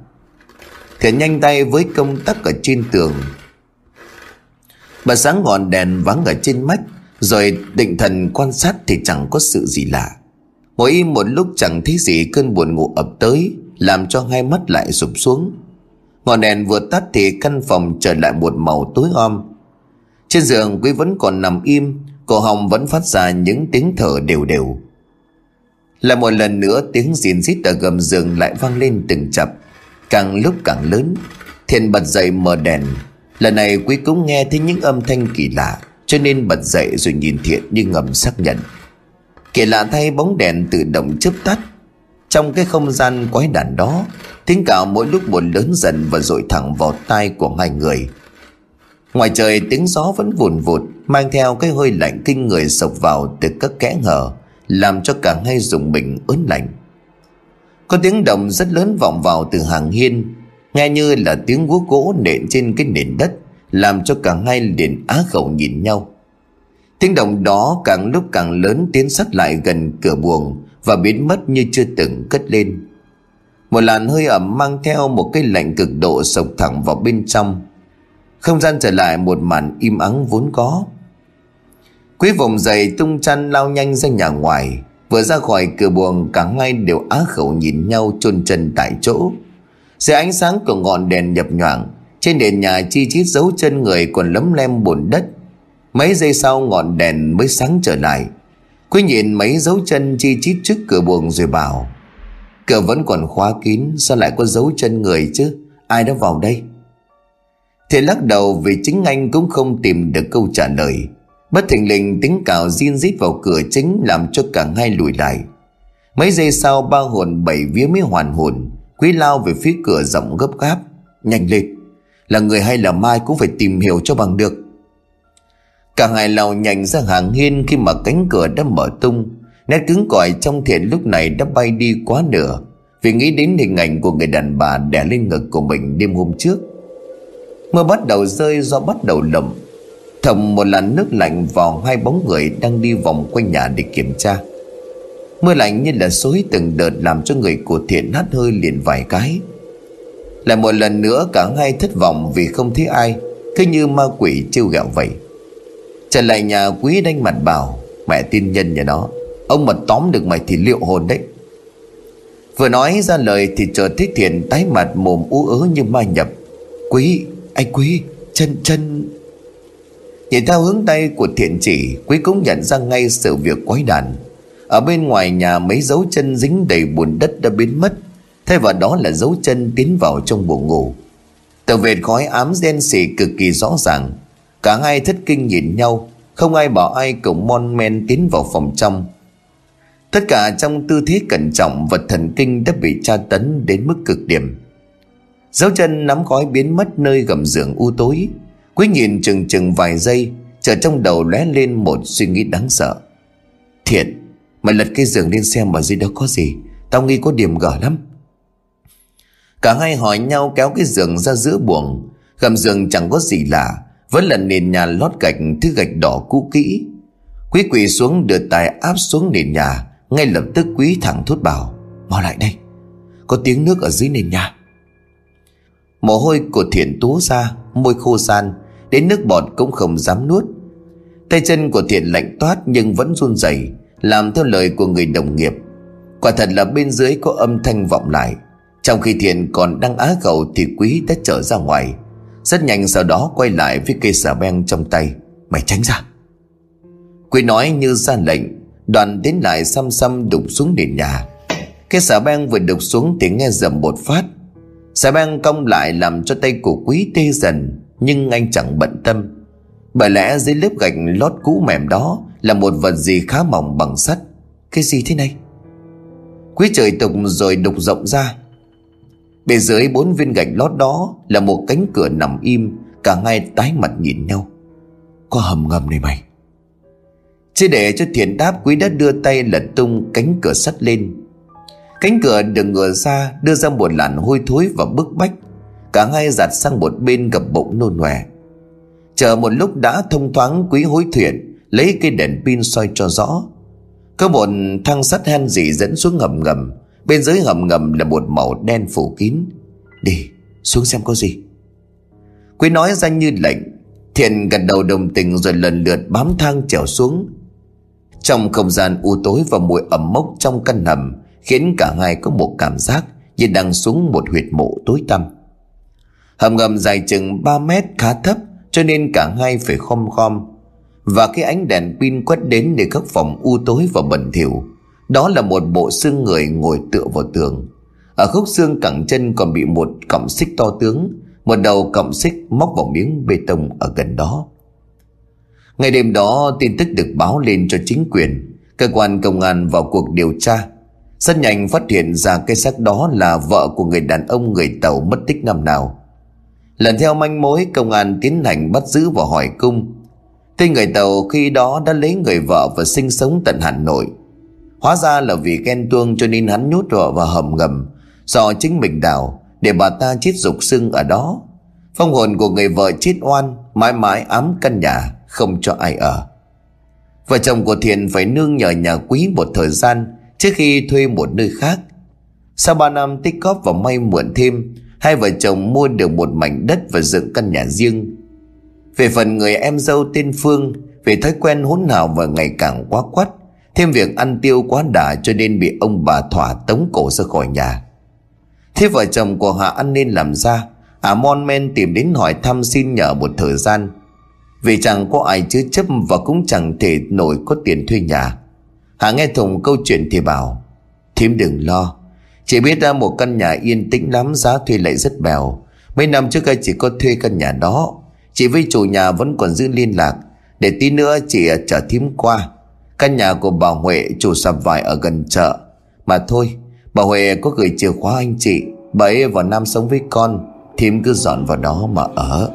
Thiện nhanh tay với công tắc ở trên tường. Bà sáng ngọn đèn vắng ở trên mắt, rồi định thần quan sát thì chẳng có sự gì lạ. Ngồi im một lúc chẳng thấy gì, cơn buồn ngủ ập tới, làm cho hai mắt lại sụp xuống ngọn đèn vừa tắt thì căn phòng trở lại một màu tối om. Trên giường, quý vẫn còn nằm im, cổ họng vẫn phát ra những tiếng thở đều đều. Là một lần nữa, tiếng rìn rít ở gầm giường lại vang lên từng chập. Càng lúc càng lớn, Thiên bật dậy mở đèn. Lần này, quý cũng nghe thấy những âm thanh kỳ lạ, cho nên bật dậy rồi nhìn thiện như ngầm xác nhận. Kỳ lạ thay bóng đèn tự động chớp tắt trong cái không gian quái đản đó Tiếng cào mỗi lúc một lớn dần Và dội thẳng vào tai của hai người. Ngoài trời, tiếng gió vẫn vùn vụt, Mang theo cái hơi lạnh kinh người sộc vào từ các kẽ hở, Làm cho cả hai dùng mình ớn lạnh. Có tiếng động rất lớn vọng vào từ hàng hiên, Nghe như là tiếng guốc gỗ nện trên cái nền đất, Làm cho cả hai liền á khẩu nhìn nhau. Tiếng động đó càng lúc càng lớn, tiến sát lại gần cửa buồng và biến mất như chưa từng cất lên. Một làn hơi ẩm mang theo một cái lạnh cực độ sộc thẳng vào bên trong. Không gian trở lại một màn im ắng vốn có. Quý vùng dậy tung chăn lao nhanh ra nhà ngoài, vừa ra khỏi cửa buồng cả hai đều á khẩu nhìn nhau chôn chân tại chỗ. Dưới ánh sáng của ngọn đèn nhập nhoảng trên nền nhà chi chít dấu chân người còn lấm lem bùn đất. Mấy giây sau ngọn đèn mới sáng trở lại. Quý nhìn mấy dấu chân chi chít trước cửa buồng rồi bảo, Cửa vẫn còn khóa kín, Sao lại có dấu chân người chứ? Ai đã vào đây? Thì lắc đầu vì chính anh cũng không tìm được câu trả lời. Bất thình lình tiếng cào riêng rít vào cửa chính Làm cho cả hai lùi lại. Mấy giây sau, ba hồn bảy vía mới hoàn hồn. Quý lao về phía cửa rộng gấp gáp, Nhanh lên. Là người hay là mai cũng phải tìm hiểu cho bằng được. Cả hai lao nhanh ra hàng hiên khi mà cánh cửa đã mở tung. Nét cứng cỏi trong thiện lúc này đã bay đi quá nửa. Vì nghĩ đến hình ảnh của người đàn bà đè lên ngực của mình đêm hôm trước. Mưa bắt đầu rơi do bắt đầu lầm. Thầm một làn nước lạnh vào hai bóng người đang đi vòng quanh nhà để kiểm tra. Mưa lạnh như là xối từng đợt làm cho người của thiện hắt hơi liền vài cái. Lại một lần nữa cả hai thất vọng vì không thấy ai. Cứ như ma quỷ trêu gẹo vậy. Trở lại nhà quý đánh mặt bảo Mẹ tin nhân nhà nó Ông mà tóm được mày thì liệu hồn đấy. Vừa nói ra lời thì chờ thấy thiện tái mặt mồm ú ớ như ma nhập. Quý, anh Quý, chân chân. Nhìn theo hướng tay của thiện chỉ Quý cũng nhận ra ngay sự việc quái đản. Ở bên ngoài nhà mấy dấu chân dính đầy bùn đất đã biến mất Thay vào đó là dấu chân tiến vào trong buồng ngủ. Tờ vệt khói ám đen xì cực kỳ rõ ràng. Cả hai thất kinh nhìn nhau, Không ai bảo ai cùng mon men tiến vào phòng trong. Tất cả trong tư thế cẩn trọng vật thần kinh đã bị tra tấn đến mức cực điểm. Dấu chân nắm khói biến mất nơi gầm giường u tối. Quý nhìn chừng chừng vài giây, Chờ trong đầu lóe lên một suy nghĩ đáng sợ. Thiện, Mày lật cái giường lên xem mà dưới đó có gì. Tao nghi có điểm gở lắm. Cả hai hỏi nhau kéo cái giường ra giữa buồng. Gầm giường chẳng có gì lạ vẫn là nền nhà lót gạch, thứ gạch đỏ cũ kỹ. Quý quỳ xuống, đưa tay áp xuống nền nhà. Ngay lập tức quý thẳng thốt bảo, Mau lại đây. Có tiếng nước ở dưới nền nhà. Mồ hôi của thiện túa ra, Môi khô san, Đến nước bọt cũng không dám nuốt. Tay chân của thiện lạnh toát nhưng vẫn run rẩy, Làm theo lời của người đồng nghiệp. Quả thật là bên dưới có âm thanh vọng lại. Trong khi thiện còn đang á khẩu Thì quý đã trở ra ngoài rất nhanh sau đó quay lại với cây xà beng trong tay. Mày tránh ra. Quý nói như ra lệnh. Đoàn tiến lại xăm xăm đục xuống nền nhà. Cái xà beng vừa đục xuống thì nghe dầm một phát. Xà beng cong lại làm cho tay của quý tê dần, Nhưng anh chẳng bận tâm. Bởi lẽ dưới lớp gạch lót cũ mềm đó Là một vật gì khá mỏng bằng sắt. Cái gì thế này? Quý trời tục rồi đục rộng ra. Bên dưới bốn viên gạch lót đó Là một cánh cửa nằm im, Cả hai tái mặt nhìn nhau. Có hầm ngầm này mày. Chỉ để cho thiện đáp, quý đã đưa tay lật tung cánh cửa sắt lên. Cánh cửa được ngửa ra, đưa ra một làn hôi thối và bức bách. Cả hai giặt sang một bên gặp bụng nôn nòe. Chờ một lúc đã thông thoáng, quý hối thuyền, Lấy cây đèn pin soi cho rõ. Có một thang sắt hen dị dẫn xuống ngầm ngầm. Bên dưới hầm ngầm là một màu đen phủ kín. Đi, xuống xem có gì. Quý nói ra như lệnh, Thiện gật đầu đồng tình rồi lần lượt bám thang trèo xuống. Trong không gian u tối và mùi ẩm mốc trong căn hầm, Khiến cả hai có một cảm giác Như đang xuống một huyệt mộ tối tăm. Hầm ngầm dài chừng 3 mét khá thấp, Cho nên cả hai phải khom khom. Và cái ánh đèn pin quét đến để các phòng u tối và bẩn thỉu. Đó là một bộ xương người ngồi tựa vào tường. Ở khúc xương cẳng chân còn bị một cọng xích to tướng, Một đầu cọng xích móc vào miếng bê tông ở gần đó. Ngày đêm đó, tin tức được báo lên cho chính quyền, Cơ quan công an vào cuộc điều tra. Rất nhanh phát hiện ra cái xác đó là vợ của người đàn ông người tàu mất tích năm nào. Lần theo manh mối, công an tiến hành bắt giữ và hỏi cung. Tên người tàu khi đó đã lấy người vợ và sinh sống tận Hà Nội. Hóa ra là vì ghen tuông cho nên hắn nhốt vợ vào hầm ngầm. Do chính mình đào, Để bà ta chết dục sưng ở đó. Phong hồn của người vợ chết oan, Mãi mãi ám căn nhà, Không cho ai ở. Vợ chồng của Thiện phải nương nhờ nhà quý một thời gian, Trước khi thuê một nơi khác. Sau ba năm tích góp và may mượn thêm, Hai vợ chồng mua được một mảnh đất và dựng căn nhà riêng. Về phần người em dâu tên Phương, về thói quen hỗn hào và ngày càng quá quắt Thêm việc ăn tiêu quá đà cho nên bị ông bà thỏa tống cổ ra khỏi nhà. Thế vợ chồng của Hạ ăn nên làm ra Hạ mon men tìm đến hỏi thăm xin nhờ một thời gian. Vì chẳng có ai chứa chấp và cũng chẳng thể nổi có tiền thuê nhà. Hạ nghe thùng câu chuyện thì bảo, Thím đừng lo Chị biết ra một căn nhà yên tĩnh lắm, Giá thuê lại rất bèo. Mấy năm trước đây chỉ có thuê căn nhà đó Chị với chủ nhà vẫn còn giữ liên lạc. Để tí nữa chị à, chở thím qua. Căn nhà của bà Huệ chủ sạp vải ở gần chợ. Mà thôi, Bà Huệ có gửi chìa khóa anh chị. Bà ấy vào Nam sống với con, Thím cứ dọn vào đó mà ở.